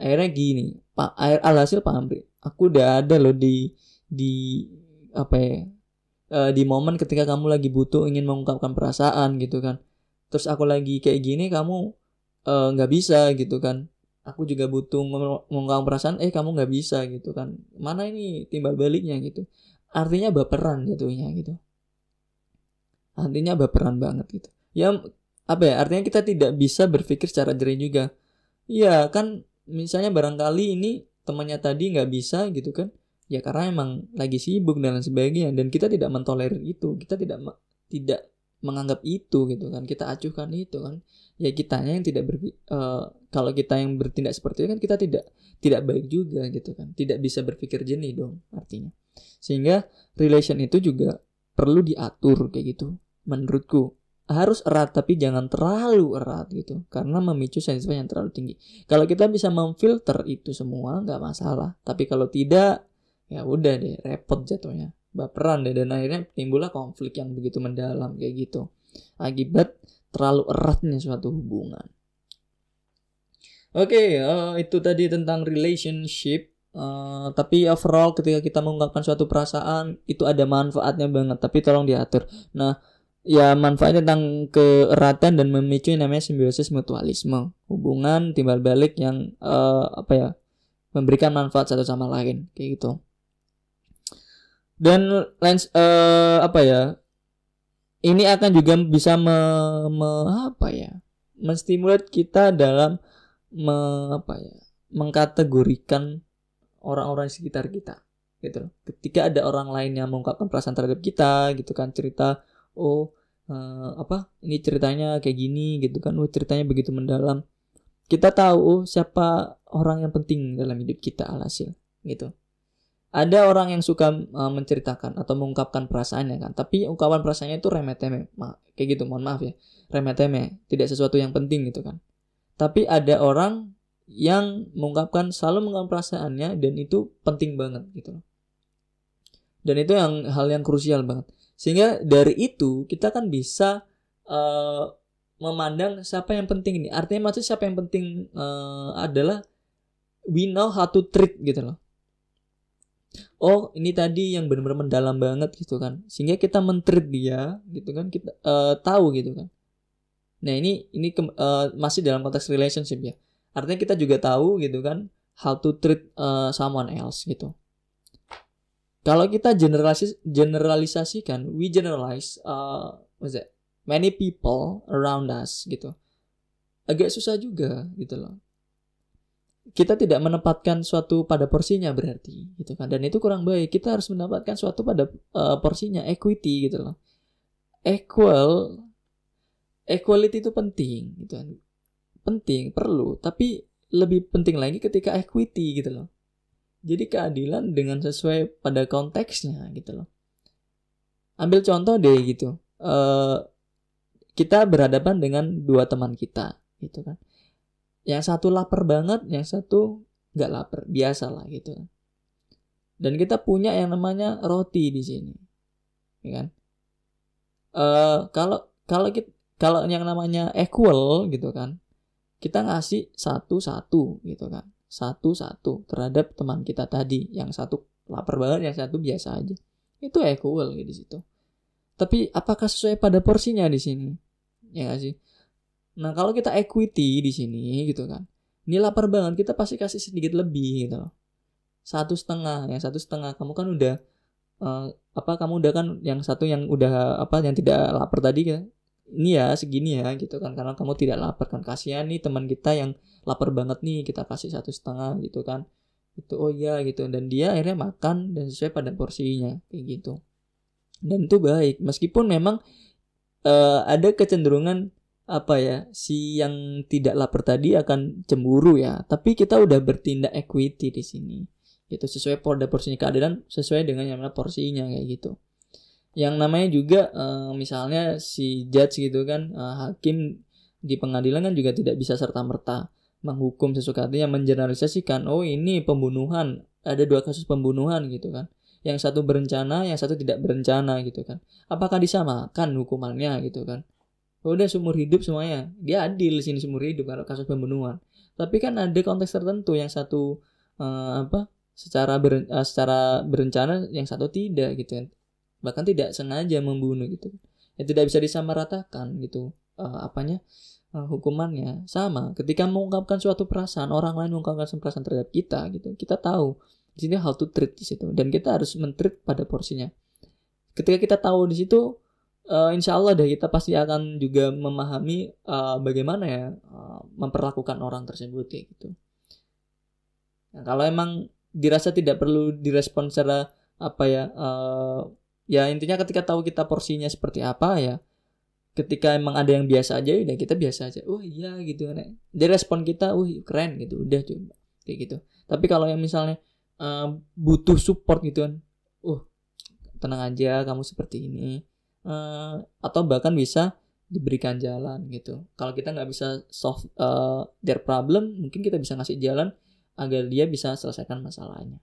akhirnya gini pak air alhasil Pak Amri aku udah ada loh di di apa ya uh, di momen ketika kamu lagi butuh ingin mengungkapkan perasaan gitu kan. Terus aku lagi kayak gini kamu eh, nggak uh, bisa gitu kan. Aku juga butuh mengungkapkan perasaan eh kamu nggak bisa gitu kan. Mana ini timbal baliknya gitu. Artinya baperan jatuhnya gitu artinya baperan banget gitu. Ya apa ya artinya kita tidak bisa berpikir secara jernih juga. Ya kan misalnya barangkali ini temannya tadi nggak bisa gitu kan. Ya karena emang lagi sibuk dan lain sebagainya dan kita tidak mentolerir itu kita tidak tidak menganggap itu gitu kan. Kita acuhkan itu kan. Ya kitanya yang tidak ber uh, kalau kita yang bertindak seperti itu kan kita tidak tidak baik juga gitu kan. Tidak bisa berpikir jernih dong artinya. Sehingga relation itu juga perlu diatur kayak gitu menurutku harus erat tapi jangan terlalu erat gitu karena memicu sensitivitas yang terlalu tinggi. Kalau kita bisa memfilter itu semua nggak masalah, tapi kalau tidak ya udah deh repot jatuhnya baperan deh dan akhirnya timbullah konflik yang begitu mendalam kayak gitu akibat terlalu eratnya suatu hubungan. Oke, okay, uh, eh, itu tadi tentang relationship. Uh, tapi overall ketika kita mengungkapkan suatu perasaan itu ada manfaatnya banget, tapi tolong diatur. Nah, ya manfaatnya tentang keeratan dan memicu yang namanya simbiosis mutualisme hubungan timbal balik yang uh, apa ya memberikan manfaat satu sama lain kayak gitu dan lens uh, apa ya ini akan juga bisa me, me apa ya menstimulat kita dalam me, apa ya mengkategorikan orang-orang di sekitar kita gitu. Ketika ada orang lain yang mengungkapkan perasaan terhadap kita gitu kan cerita oh uh, apa ini ceritanya kayak gini gitu kan oh ceritanya begitu mendalam. Kita tahu oh, siapa orang yang penting dalam hidup kita alhasil gitu. Ada orang yang suka uh, menceritakan atau mengungkapkan perasaannya kan tapi ungkapan perasaannya itu remeh temeh kayak gitu mohon maaf ya. Remeh temeh tidak sesuatu yang penting gitu kan. Tapi ada orang yang mengungkapkan selalu mengungkapkan perasaannya dan itu penting banget gitu dan itu yang hal yang krusial banget sehingga dari itu kita kan bisa uh, memandang siapa yang penting ini. Artinya maksud siapa yang penting uh, adalah we know how to treat gitu loh. Oh ini tadi yang benar-benar mendalam banget gitu kan. Sehingga kita mentreat dia gitu kan kita uh, tahu gitu kan. Nah ini ini ke, uh, masih dalam konteks relationship ya. Artinya kita juga tahu gitu kan how to treat uh, someone else gitu kalau kita generalis generalisasikan we generalize uh, what's many people around us gitu. Agak susah juga gitu loh. Kita tidak menempatkan suatu pada porsinya berarti gitu kan. Dan itu kurang baik. Kita harus mendapatkan suatu pada uh, porsinya equity gitu loh. Equal equality itu penting gitu kan. Penting perlu tapi lebih penting lagi ketika equity gitu loh jadi keadilan dengan sesuai pada konteksnya gitu loh. Ambil contoh deh gitu. Uh, kita berhadapan dengan dua teman kita gitu kan. Yang satu lapar banget yang satu nggak lapar biasa lah gitu. Dan kita punya yang namanya roti di sini ya kan? Uh, kalau kalau kita kalau yang namanya equal gitu kan kita ngasih satu satu gitu kan satu satu terhadap teman kita tadi. Yang satu lapar banget yang satu biasa aja. Itu equal gitu di situ. Tapi apakah sesuai pada porsinya di sini? Ya gak sih? Nah kalau kita equity di sini gitu kan, ini lapar banget kita pasti kasih sedikit lebih gitu loh. Satu setengah, ya satu setengah. Kamu kan udah uh, apa kamu udah kan yang satu yang udah apa yang tidak lapar tadi kan ini ya segini ya gitu kan. Karena kamu tidak lapar kan. Kasihan nih teman kita yang lapar banget nih kita kasih satu setengah gitu kan. Itu oh iya gitu. Dan dia akhirnya makan dan sesuai pada porsinya kayak gitu. Dan itu baik. Meskipun memang uh, ada kecenderungan apa ya si yang tidak lapar tadi akan cemburu ya. Tapi kita udah bertindak equity di sini. Itu sesuai pada porsinya keadilan sesuai dengan yang namanya porsinya kayak gitu yang namanya juga uh, misalnya si judge gitu kan uh, hakim di pengadilan kan juga tidak bisa serta merta menghukum sesuatu. Yang mengeneralisasikan oh ini pembunuhan ada dua kasus pembunuhan gitu kan. Yang satu berencana yang satu tidak berencana gitu kan. Apakah disamakan hukumannya gitu kan? Udah seumur hidup semuanya. Dia adil sini seumur hidup kalau kasus pembunuhan. Tapi kan ada konteks tertentu yang satu uh, apa secara ber, uh, secara berencana yang satu tidak gitu kan bahkan tidak sengaja membunuh gitu. Ya tidak bisa disamaratakan gitu uh, apanya uh, hukumannya. Sama ketika mengungkapkan suatu perasaan orang lain mengungkapkan perasaan terhadap kita gitu. Kita tahu di sini how to treat di situ. Dan kita harus mentreat pada porsinya. Ketika kita tahu di situ uh, insya Allah deh kita pasti akan juga memahami uh, bagaimana ya uh, memperlakukan orang tersebut ya gitu. Nah, kalau emang dirasa tidak perlu direspon secara apa ya uh, ya intinya ketika tahu kita porsinya seperti apa ya ketika emang ada yang biasa aja udah kita biasa aja oh iya gitu kan dia respon kita uh keren gitu udah coba kayak gitu tapi kalau yang misalnya uh, butuh support gitu kan uh tenang aja kamu seperti ini uh, atau bahkan bisa diberikan jalan gitu. Kalau kita nggak bisa solve uh, their problem, mungkin kita bisa ngasih jalan agar dia bisa selesaikan masalahnya.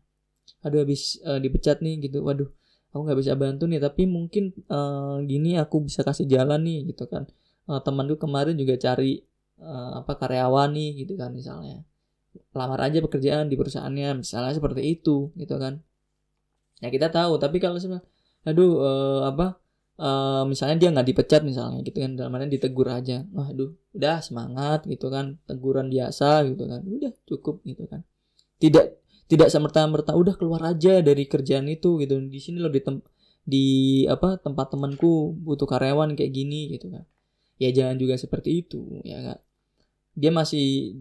Aduh habis uh, dipecat nih gitu, waduh aku nggak bisa bantu nih, tapi mungkin uh, gini aku bisa kasih jalan nih gitu kan. Uh, temanku kemarin juga cari uh, apa karyawan nih gitu kan misalnya. Lamar aja pekerjaan di perusahaannya, misalnya seperti itu gitu kan. Ya kita tahu, tapi kalau sebenarnya aduh uh, apa uh, misalnya dia nggak dipecat misalnya gitu kan dalam ditegur aja wah aduh udah semangat gitu kan teguran biasa gitu kan udah cukup gitu kan tidak tidak semerta merta udah keluar aja dari kerjaan itu gitu. Di sini lo ditem di apa tempat temanku butuh karyawan kayak gini gitu kan. Ya jangan juga seperti itu ya kan dia masih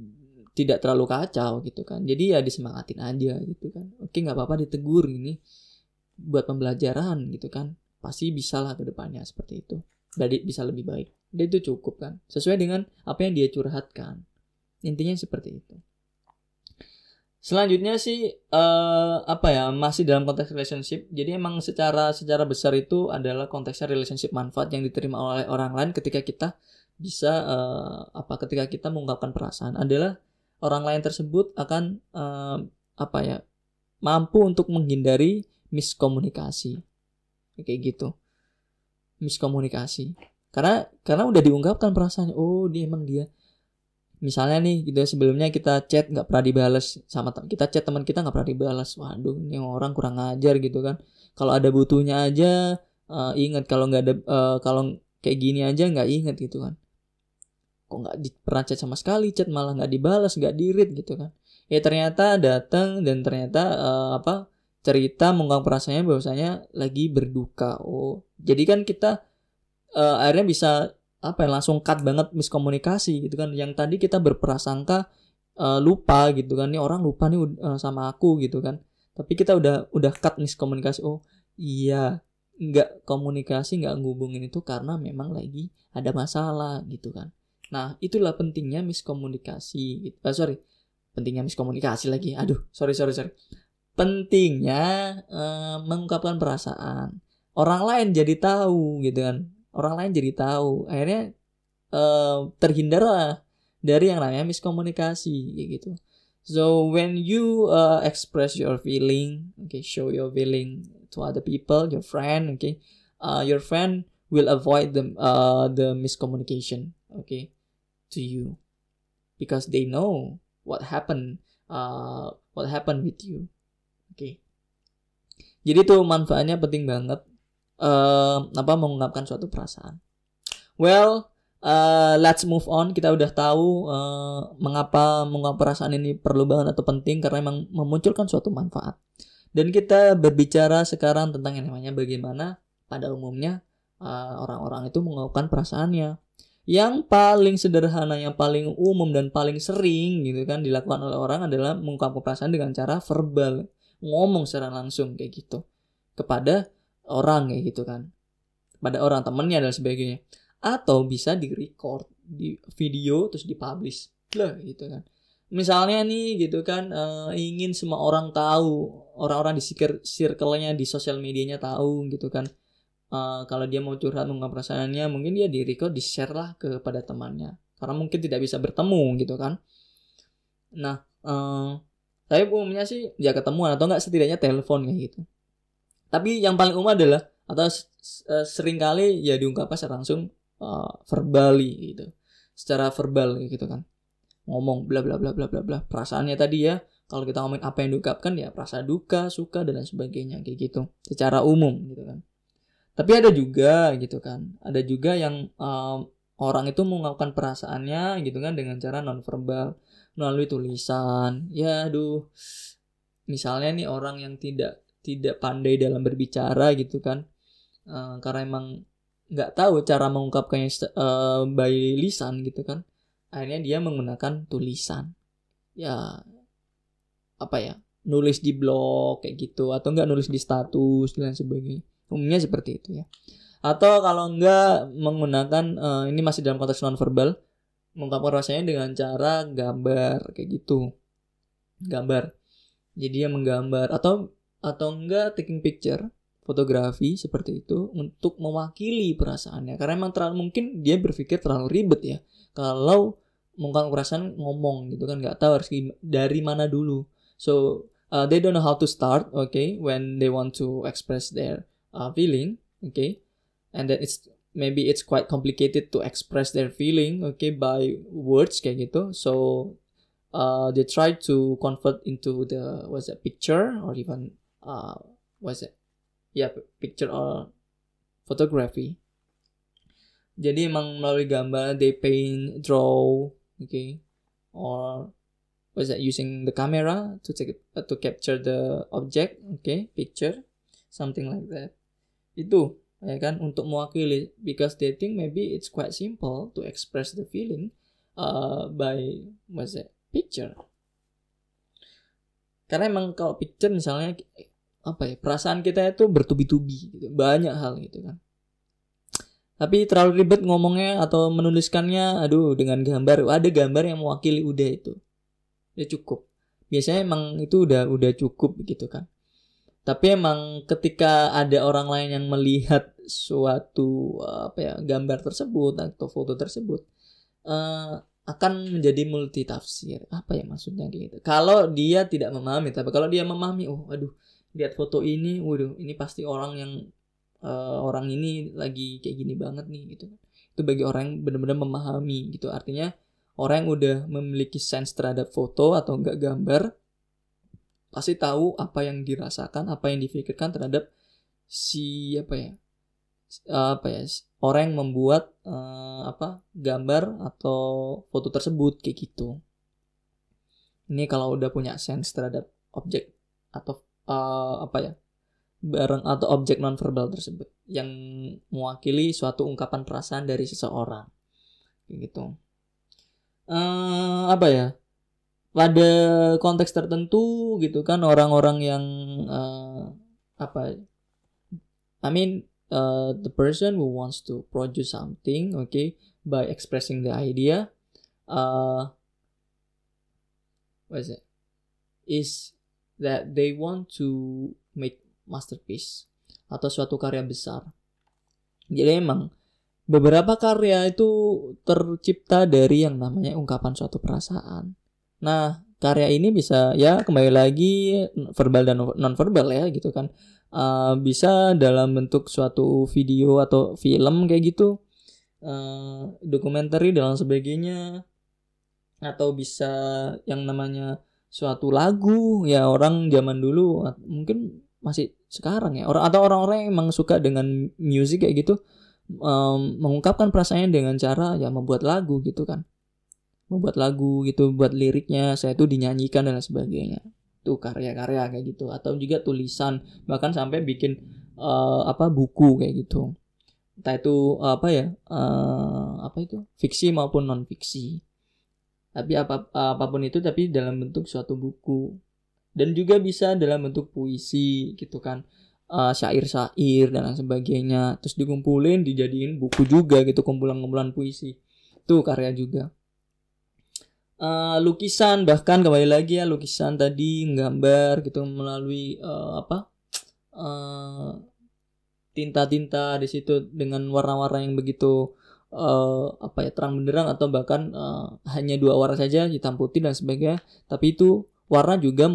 tidak terlalu kacau gitu kan. Jadi ya disemangatin aja gitu kan. Oke nggak apa-apa ditegur ini buat pembelajaran gitu kan. Pasti bisa lah ke depannya seperti itu. Jadi bisa lebih baik. Dan itu cukup kan. Sesuai dengan apa yang dia curhatkan. Intinya seperti itu Selanjutnya sih uh, apa ya masih dalam konteks relationship. Jadi emang secara secara besar itu adalah konteksnya relationship manfaat yang diterima oleh orang lain ketika kita bisa uh, apa ketika kita mengungkapkan perasaan adalah orang lain tersebut akan uh, apa ya mampu untuk menghindari miskomunikasi. Kayak gitu. Miskomunikasi. Karena karena udah diungkapkan perasaannya oh dia emang dia misalnya nih gitu ya, sebelumnya kita chat nggak pernah dibalas sama kita chat teman kita nggak pernah dibalas waduh ini orang kurang ajar gitu kan. Kalau ada butuhnya aja uh, ingat. Kalau nggak ada uh, kalau kayak gini aja nggak inget gitu kan. Kok nggak pernah chat sama sekali? Chat malah nggak dibalas nggak dirit gitu kan. Ya ternyata datang dan ternyata uh, apa cerita mengungkap perasaannya bahwasanya lagi berduka. Oh jadi kan kita uh, akhirnya bisa apa ya langsung cut banget miskomunikasi gitu kan. Yang tadi kita berprasangka uh, lupa gitu kan. Ini orang lupa nih uh, sama aku gitu kan. Tapi kita udah udah cut miskomunikasi. Oh iya. Nggak komunikasi nggak ngubungin itu karena memang lagi ada masalah gitu kan. Nah itulah pentingnya miskomunikasi uh, sorry. Pentingnya miskomunikasi lagi. Aduh sorry sorry sorry. Pentingnya uh, mengungkapkan perasaan. Orang lain jadi tahu gitu kan orang lain jadi tahu. Akhirnya uh, terhindarlah dari yang namanya miskomunikasi gitu. So when you uh, express your feeling okay show your feeling to other people your friend okay uh, your friend will avoid the uh, the miscommunication okay to you. Because they know what happened uh, what happened with you okay. Jadi tuh manfaatnya penting banget uh, apa mengungkapkan suatu perasaan. Well, uh, let's move on. Kita udah tahu uh, mengapa mengungkap perasaan ini perlu banget atau penting karena memang memunculkan suatu manfaat. Dan kita berbicara sekarang tentang yang namanya bagaimana pada umumnya orang-orang uh, itu mengungkapkan perasaannya. Yang paling sederhana, yang paling umum dan paling sering gitu kan dilakukan oleh orang adalah mengungkapkan perasaan dengan cara verbal, ngomong secara langsung kayak gitu kepada orang kayak gitu kan. Pada orang temennya dan sebagainya. Atau bisa di record di video terus dipublish. Lah gitu kan. Misalnya nih gitu kan uh, ingin semua orang tahu orang-orang di circle-nya di sosial medianya tahu gitu kan. Uh, kalau dia mau curhat mengungkap perasaannya mungkin dia di record di share lah kepada temannya. Karena mungkin tidak bisa bertemu gitu kan. Nah uh, tapi umumnya sih ya ketemuan atau enggak setidaknya telepon kayak gitu tapi yang paling umum adalah atau uh, sering kali ya diungkapkan secara langsung uh, verbally gitu. Secara verbal gitu kan. Ngomong bla bla bla bla bla bla. Perasaannya tadi ya kalau kita ngomong apa yang diungkapkan ya perasaan duka suka dan lain sebagainya kayak gitu. Secara umum gitu kan. Tapi ada juga gitu kan. Ada juga yang um, orang itu mengungkapkan perasaannya gitu kan dengan cara non verbal melalui tulisan. Ya aduh. Misalnya nih orang yang tidak tidak pandai dalam berbicara gitu kan. Uh, karena emang nggak tahu cara mengungkapkannya uh, by lisan gitu kan. Akhirnya dia menggunakan tulisan. Ya apa ya nulis di blog kayak gitu atau enggak nulis di status dan sebagainya. Umumnya seperti itu ya. Atau kalau enggak menggunakan uh, ini masih dalam konteks non verbal mengungkapkan rasanya dengan cara gambar kayak gitu. Gambar. Jadi dia menggambar atau atau enggak taking picture fotografi seperti itu untuk mewakili perasaannya. Karena emang terlalu mungkin dia berpikir terlalu ribet ya. Kalau mengungkapkan perasaan ngomong gitu kan nggak tahu harus dari mana dulu. So uh, they don't know how to start okay when they want to express their uh, feeling okay. And then it's maybe it's quite complicated to express their feeling okay by words kayak gitu. So uh, they try to convert into the what's that picture or even uh, what's it? Ya, yeah, picture or photography. Jadi emang melalui gambar, they paint, draw, okay, or was that using the camera to take uh, to capture the object, okay, picture, something like that. itu ya kan untuk mewakili because they think maybe it's quite simple to express the feeling uh, by what's it picture karena emang kalau picture misalnya apa ya perasaan kita itu bertubi-tubi gitu banyak hal gitu kan. Tapi terlalu ribet ngomongnya atau menuliskannya aduh dengan gambar ada gambar yang mewakili udah itu. Ya cukup. Biasanya emang itu udah udah cukup gitu kan. Tapi emang ketika ada orang lain yang melihat suatu apa ya gambar tersebut atau foto tersebut uh, akan menjadi multi tafsir apa ya maksudnya gitu? Kalau dia tidak memahami tapi kalau dia memahami oh aduh lihat foto ini waduh ini pasti orang yang uh, orang ini lagi kayak gini banget nih gitu. Itu bagi orang yang benar-benar memahami gitu. Artinya orang yang udah memiliki sense terhadap foto atau enggak gambar pasti tahu apa yang dirasakan apa yang difikirkan terhadap si apa ya apa ya orang yang membuat uh, apa gambar atau foto tersebut kayak gitu. Ini kalau udah punya sense terhadap objek atau uh, apa ya barang atau objek nonverbal tersebut yang mewakili suatu ungkapan perasaan dari seseorang. Gitu. Uh, apa ya pada konteks tertentu gitu kan orang-orang yang uh, apa I mean uh, the person who wants to produce something okay by expressing the idea uh, what is it? Is that they want to make masterpiece atau suatu karya besar. Jadi emang beberapa karya itu tercipta dari yang namanya ungkapan suatu perasaan. Nah, karya ini bisa ya kembali lagi verbal dan non verbal ya gitu kan. Uh, bisa dalam bentuk suatu video atau film kayak gitu. Uh, dan sebagainya atau bisa yang namanya suatu lagu ya orang zaman dulu mungkin masih sekarang ya. Orang atau orang-orang yang emang suka dengan musik kayak gitu um, mengungkapkan perasaannya dengan cara ya membuat lagu gitu kan. Membuat lagu gitu buat liriknya saya tuh dinyanyikan dan sebagainya. Tuh karya-karya kayak gitu. Atau juga tulisan bahkan sampai bikin uh, apa buku kayak gitu. Entah itu apa ya uh, apa itu? Fiksi maupun non fiksi tapi apa apa pun itu tapi dalam bentuk suatu buku. Dan juga bisa dalam bentuk puisi gitu kan. Uh, syair-syair dan lain sebagainya. Terus dikumpulin dijadiin buku juga gitu. Kumpulan-kumpulan puisi. Itu karya juga. Uh, lukisan bahkan kembali lagi ya lukisan tadi gambar gitu. Melalui uh, apa? Tinta-tinta uh, di situ dengan warna-warna yang begitu uh, apa ya terang benderang atau bahkan uh, hanya dua warna saja hitam putih dan sebagainya tapi itu warna juga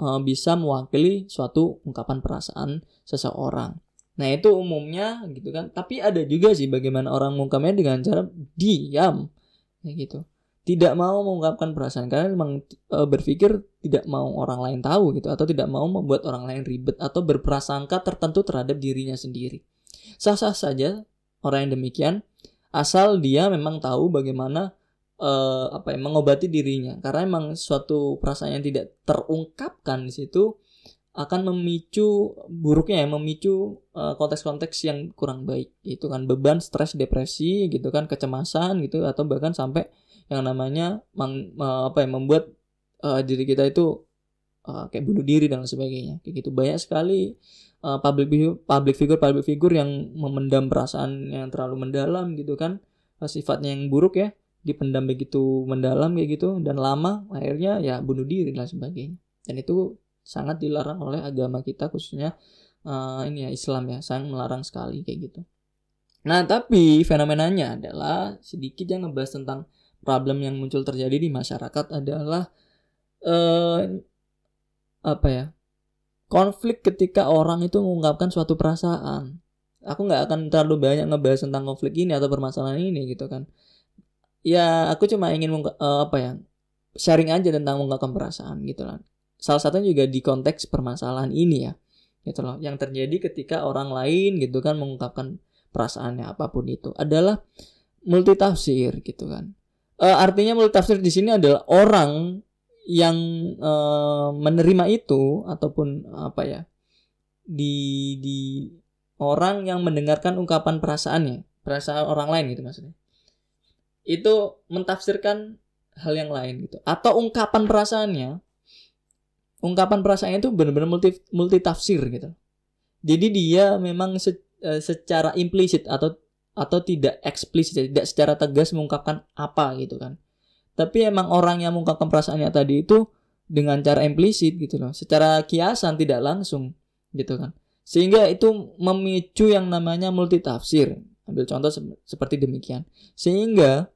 uh, bisa mewakili suatu ungkapan perasaan seseorang. Nah itu umumnya gitu kan. Tapi ada juga sih bagaimana orang mengungkapnya dengan cara diam, ya gitu. Tidak mau mengungkapkan perasaan karena memang e, berpikir tidak mau orang lain tahu gitu atau tidak mau membuat orang lain ribet atau berprasangka tertentu terhadap dirinya sendiri. Sah-sah saja orang yang demikian asal dia memang tahu bagaimana uh, apa ya mengobati dirinya. Karena emang suatu perasaan yang tidak terungkapkan di situ akan memicu buruknya ya memicu uh, konteks-konteks yang kurang baik itu kan. Beban stres depresi gitu kan kecemasan gitu atau bahkan sampai yang namanya mang, uh, apa ya membuat uh, diri kita itu uh, kayak bunuh diri dan sebagainya. Kayak gitu. Banyak sekali uh, public figure public figure public figure yang memendam perasaan yang terlalu mendalam gitu kan. Uh, sifatnya yang buruk ya dipendam begitu mendalam kayak gitu dan lama akhirnya ya bunuh diri dan sebagainya. Dan itu sangat dilarang oleh agama kita khususnya uh, ini ya Islam ya sangat melarang sekali kayak gitu. Nah tapi fenomenanya adalah sedikit yang ngebahas tentang problem yang muncul terjadi di masyarakat adalah uh, apa ya konflik ketika orang itu mengungkapkan suatu perasaan. Aku nggak akan terlalu banyak ngebahas tentang konflik ini atau permasalahan ini gitu kan. Ya aku cuma ingin uh, apa ya sharing aja tentang mengungkapkan perasaan gitu lah. Salah satunya juga di konteks permasalahan ini ya gitu loh. Yang terjadi ketika orang lain gitu kan mengungkapkan perasaannya apa pun itu adalah multitafsir gitu kan. Uh, artinya multitafsir di sini adalah orang yang uh, menerima itu ataupun apa ya di di orang yang mendengarkan ungkapan perasaannya perasaan orang lain gitu maksudnya. Itu mentafsirkan hal yang lain gitu. Atau ungkapan perasaannya ungkapan perasaannya itu benar-benar multi multi tafsir gitu. Jadi dia memang se, e, secara implisit atau atau tidak eksplisit tidak secara tegas mengungkapkan apa gitu kan tapi emang orang yang mengungkapkan perasaannya tadi itu dengan cara implisit gitu loh. Secara kiasan tidak langsung gitu kan. Sehingga itu memicu yang namanya multitafsir. Ambil contoh se seperti demikian. Sehingga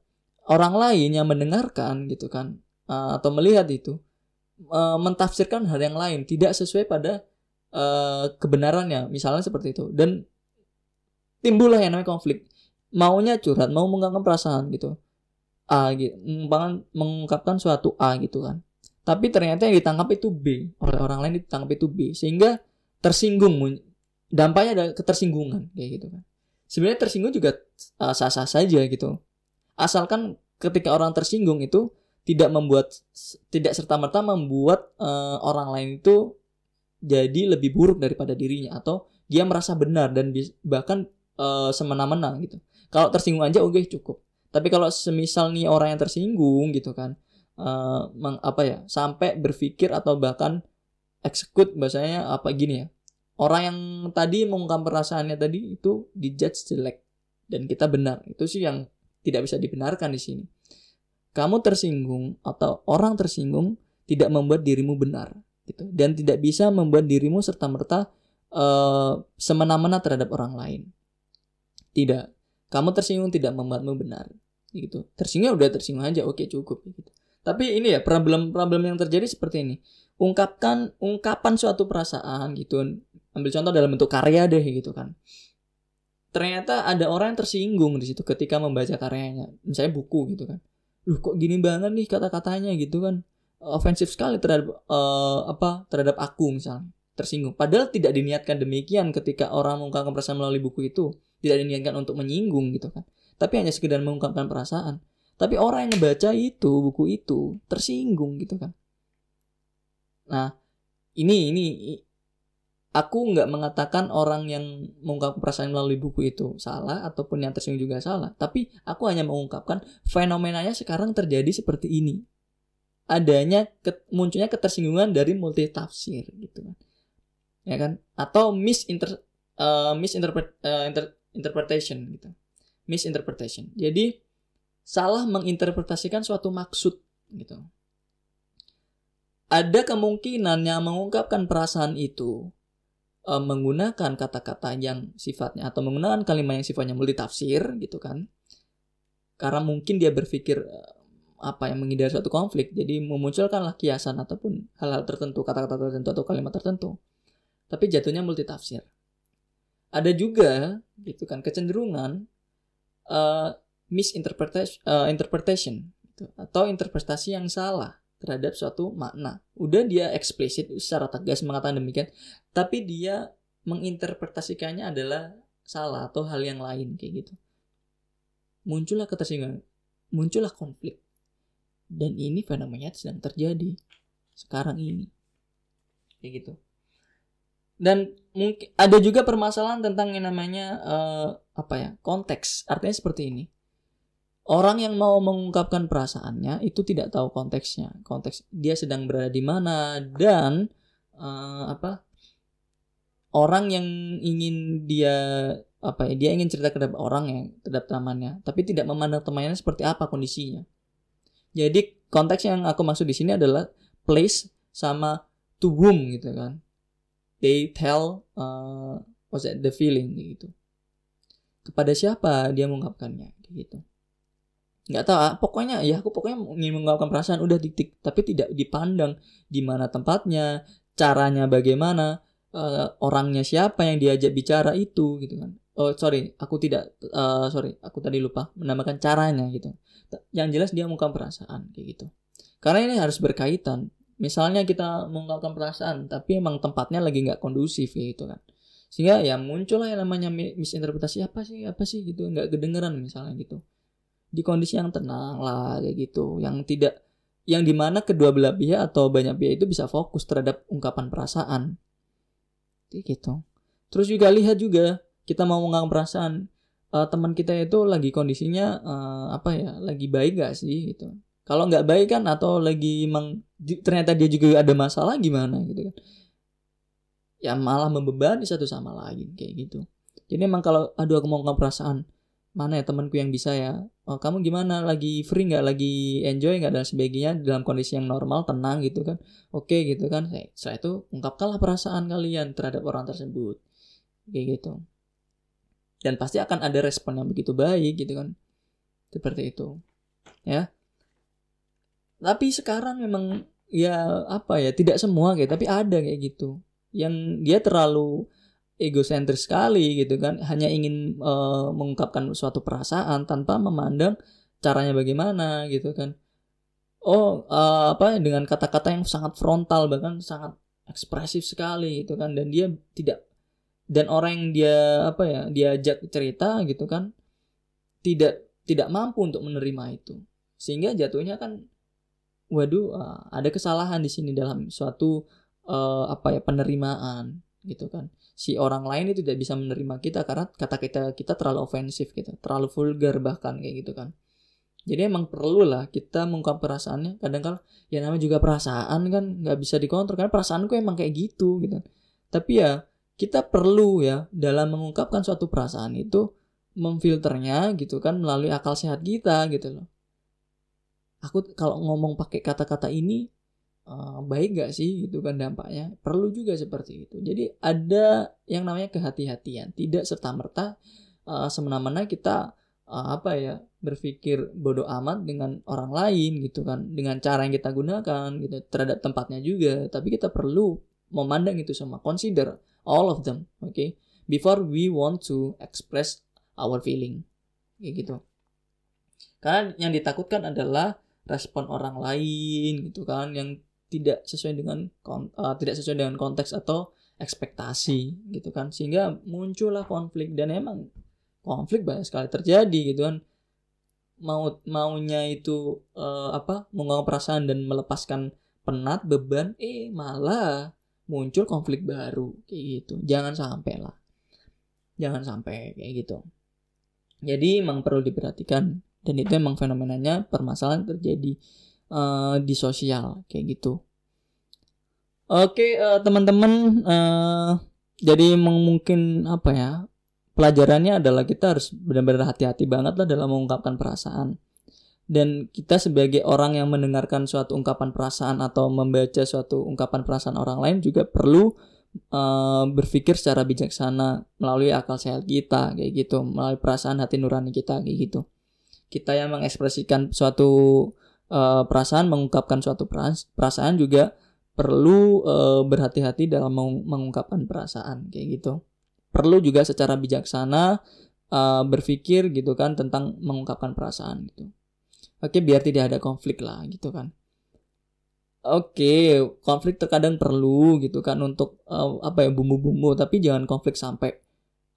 orang lain yang mendengarkan gitu kan uh, atau melihat itu uh, mentafsirkan hal yang lain. Tidak sesuai pada uh, kebenarannya. Misalnya seperti itu. Dan timbullah yang namanya konflik. Maunya curhat mau mengungkapkan perasaan gitu A gitu mengungkapkan suatu A gitu kan. Tapi ternyata yang ditangkap itu B oleh orang lain ditangkap itu B. Sehingga tersinggung dampaknya ada ketersinggungan kayak gitu kan. Sebenarnya tersinggung juga uh, sah-sah saja gitu. Asalkan ketika orang tersinggung itu tidak membuat tidak serta merta membuat uh, orang lain itu jadi lebih buruk daripada dirinya. Atau dia merasa benar dan bahkan uh, semena-mena gitu. Kalau tersinggung aja oke okay, cukup tapi kalau semisal nih orang yang tersinggung gitu kan uh, meng, apa ya sampai berpikir atau bahkan execute bahasanya apa gini ya orang yang tadi mengungkap perasaannya tadi itu dijudge jelek dan kita benar. Itu sih yang tidak bisa dibenarkan di sini. Kamu tersinggung atau orang tersinggung tidak membuat dirimu benar gitu. Dan tidak bisa membuat dirimu serta merta uh, semena-mena terhadap orang lain. Tidak kamu tersinggung tidak membuatmu benar. Gitu. Tersinggung udah tersinggung aja oke cukup gitu. Tapi ini ya problem-problem yang terjadi seperti ini. Ungkapkan ungkapan suatu perasaan gitu. Ambil contoh dalam bentuk karya deh gitu kan. Ternyata ada orang yang tersinggung di situ ketika membaca karyanya. Misalnya buku gitu kan. Loh kok gini banget nih kata-katanya gitu kan. Ofensif sekali terhadap uh, apa terhadap aku misalnya. Tersinggung. Padahal tidak diniatkan demikian ketika orang mengungkapkan perasaan melalui buku itu tidak diniatkan untuk menyinggung gitu kan tapi hanya sekedar mengungkapkan perasaan tapi orang yang membaca itu buku itu tersinggung gitu kan Nah, ini ini aku nggak mengatakan orang yang mengungkap perasaan melalui buku itu salah ataupun yang tersinggung juga salah, tapi aku hanya mengungkapkan fenomenanya sekarang terjadi seperti ini. Adanya munculnya ketersinggungan dari multi tafsir gitu kan. Ya kan? Atau misinter uh, misinterpret uh, inter, interpretation gitu. Misinterpretation. Jadi salah menginterpretasikan suatu maksud gitu. Ada kemungkinan yang mengungkapkan perasaan itu e, menggunakan kata-kata yang sifatnya atau menggunakan kalimat yang sifatnya multitafsir gitu kan. Karena mungkin dia berpikir e, apa yang menghindari suatu konflik. Jadi memunculkanlah kiasan ataupun hal-hal tertentu kata-kata tertentu atau kalimat tertentu. Tapi jatuhnya multitafsir ada juga gitu kan kecenderungan uh, misinterpretation uh, interpretation gitu, atau interpretasi yang salah terhadap suatu makna. Udah dia eksplisit secara tegas mengatakan demikian, tapi dia menginterpretasikannya adalah salah atau hal yang lain kayak gitu. Muncullah ketersinggungan, muncullah konflik. Dan ini fenomena sedang terjadi sekarang ini. Kayak gitu. Dan mungkin ada juga permasalahan tentang yang namanya uh, apa ya? konteks. Artinya seperti ini Orang yang mau mengungkapkan perasaannya itu tidak tahu konteksnya, konteks dia sedang berada di mana dan uh, apa orang yang ingin dia apa ya dia ingin cerita terhadap orang yang terhadap temannya, tapi tidak memandang temannya seperti apa kondisinya. Jadi konteks yang aku maksud di sini adalah place sama to whom gitu kan. They tell uh, what's that, the feeling gitu. Kepada siapa dia mengungkapkannya gitu. Nggak tahu ah, pokoknya ya aku pokoknya ingin mengungkapkan perasaan udah titik tapi tidak dipandang di mana tempatnya caranya bagaimana uh, orangnya siapa yang diajak bicara itu gitu kan. Oh sorry aku tidak uh, sorry aku tadi lupa menambahkan caranya gitu. Yang jelas dia mengungkapkan perasaan kayak gitu. Karena ini harus berkaitan misalnya kita mengungkapkan perasaan tapi emang tempatnya lagi nggak kondusif gitu kan. Sehingga ya muncullah yang namanya misinterpretasi apa sih apa sih? gitu nggak kedengeran misalnya gitu. Di kondisi yang tenang lah kayak gitu. Yang tidak yang di mana kedua belah pihak atau banyak pihak itu bisa fokus terhadap ungkapan perasaan. Kayak gitu. Terus juga lihat juga kita mau mengungkapkan perasaan uh, teman kita itu lagi kondisinya uh, apa ya lagi baik gak sih gitu kalau nggak baik kan atau lagi emang ternyata dia juga ada masalah gimana gitu kan? Ya malah membebani satu sama lain kayak gitu. Jadi emang kalau aduh aku mau perasaan mana ya temanku yang bisa ya? Oh, kamu gimana? Lagi free nggak? Lagi enjoy nggak? Dan sebagainya dalam kondisi yang normal tenang gitu kan? Oke gitu kan. Saya itu ungkapkanlah perasaan kalian terhadap orang tersebut. Kayak gitu. Dan pasti akan ada respon yang begitu baik gitu kan. Seperti itu. Ya tapi sekarang memang ya apa ya tidak semua kayak tapi ada kayak gitu. Yang dia terlalu egosentris sekali gitu kan hanya ingin uh, mengungkapkan suatu perasaan tanpa memandang caranya bagaimana gitu kan. Oh uh, apa dengan kata-kata yang sangat frontal bahkan sangat ekspresif sekali gitu kan. Dan dia tidak dan orang yang dia apa ya diajak cerita gitu kan tidak tidak mampu untuk menerima itu. Sehingga jatuhnya kan waduh uh, ada kesalahan di sini dalam suatu uh, apa ya penerimaan gitu kan. Si orang lain itu tidak bisa menerima kita karena kata kita kita terlalu ofensif gitu terlalu vulgar bahkan kayak gitu kan. Jadi emang perlu lah kita mengungkap perasaannya. Kadang kala ya namanya juga perasaan kan nggak bisa dikontrol. Karena perasaanku emang kayak gitu gitu. Tapi ya kita perlu ya dalam mengungkapkan suatu perasaan itu memfilternya gitu kan melalui akal sehat kita gitu loh aku kalau ngomong pakai kata-kata ini uh, baik gak sih gitu kan dampaknya? Perlu juga seperti itu. Jadi ada yang namanya kehati-hatian. Tidak serta merta uh, semena-mena kita uh, apa ya berpikir bodoh amat dengan orang lain gitu kan. Dengan cara yang kita gunakan gitu terhadap tempatnya juga. Tapi kita perlu memandang itu semua. Consider all of them oke okay? before we want to express our feeling. Kayak gitu. Karena yang ditakutkan adalah respon orang lain gitu kan yang tidak sesuai dengan uh, tidak sesuai dengan konteks atau ekspektasi gitu kan. Sehingga muncullah konflik dan emang konflik banyak sekali terjadi gitu kan. Mau maunya itu uh, apa mengungkap perasaan dan melepaskan penat beban eh malah muncul konflik baru kayak gitu. Jangan sampai lah. Jangan sampai kayak gitu. Jadi emang perlu diperhatikan dan itu emang fenomenanya permasalahan terjadi uh, di sosial kayak gitu. Oke uh, teman-teman uh, jadi mungkin apa ya pelajarannya adalah kita harus benar-benar hati-hati banget lah dalam mengungkapkan perasaan. Dan kita sebagai orang yang mendengarkan suatu ungkapan perasaan atau membaca suatu ungkapan perasaan orang lain juga perlu uh, berpikir secara bijaksana melalui akal sehat kita kayak gitu. Melalui perasaan hati nurani kita kayak gitu kita yang mengekspresikan suatu uh, perasaan, mengungkapkan suatu perasaan juga perlu uh, berhati-hati dalam mengungkapkan perasaan kayak gitu. Perlu juga secara bijaksana uh, berpikir gitu kan tentang mengungkapkan perasaan gitu. Oke, biar tidak ada konflik lah gitu kan. Oke, konflik terkadang perlu gitu kan untuk uh, apa ya bumbu-bumbu, tapi jangan konflik sampai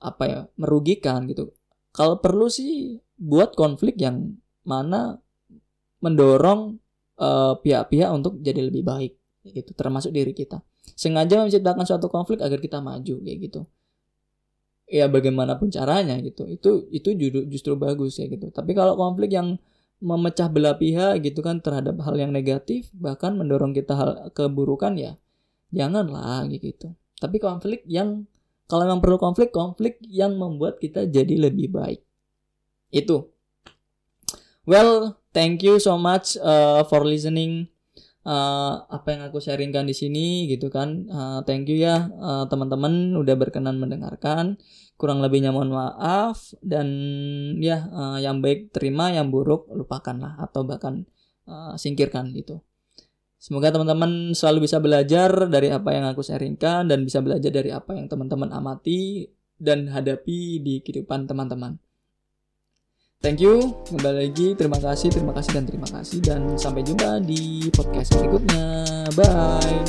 apa ya merugikan gitu. Kalau perlu sih buat konflik yang mana mendorong uh, pihak-pihak untuk jadi lebih baik gitu. Termasuk diri kita. Sengaja menciptakan suatu konflik agar kita maju kayak gitu. Ya bagaimanapun caranya gitu. Itu itu justru bagus ya gitu. Tapi kalau konflik yang memecah belah pihak gitu kan terhadap hal yang negatif bahkan mendorong kita hal keburukan ya janganlah gitu. Tapi konflik yang kalau memang perlu konflik konflik yang membuat kita jadi lebih baik. Itu. Well thank you so much uh, for listening uh, apa yang aku sharingkan di sini gitu kan. Uh, thank you ya uh, teman-teman udah berkenan mendengarkan. Kurang lebihnya mohon maaf. Dan ya uh, yang baik terima yang buruk lupakanlah atau bahkan uh, singkirkan gitu Semoga teman-teman selalu bisa belajar dari apa yang aku sharingkan dan bisa belajar dari apa yang teman-teman amati dan hadapi di kehidupan teman-teman. Thank you, kembali lagi terima kasih, terima kasih dan terima kasih dan sampai jumpa di podcast berikutnya. Bye.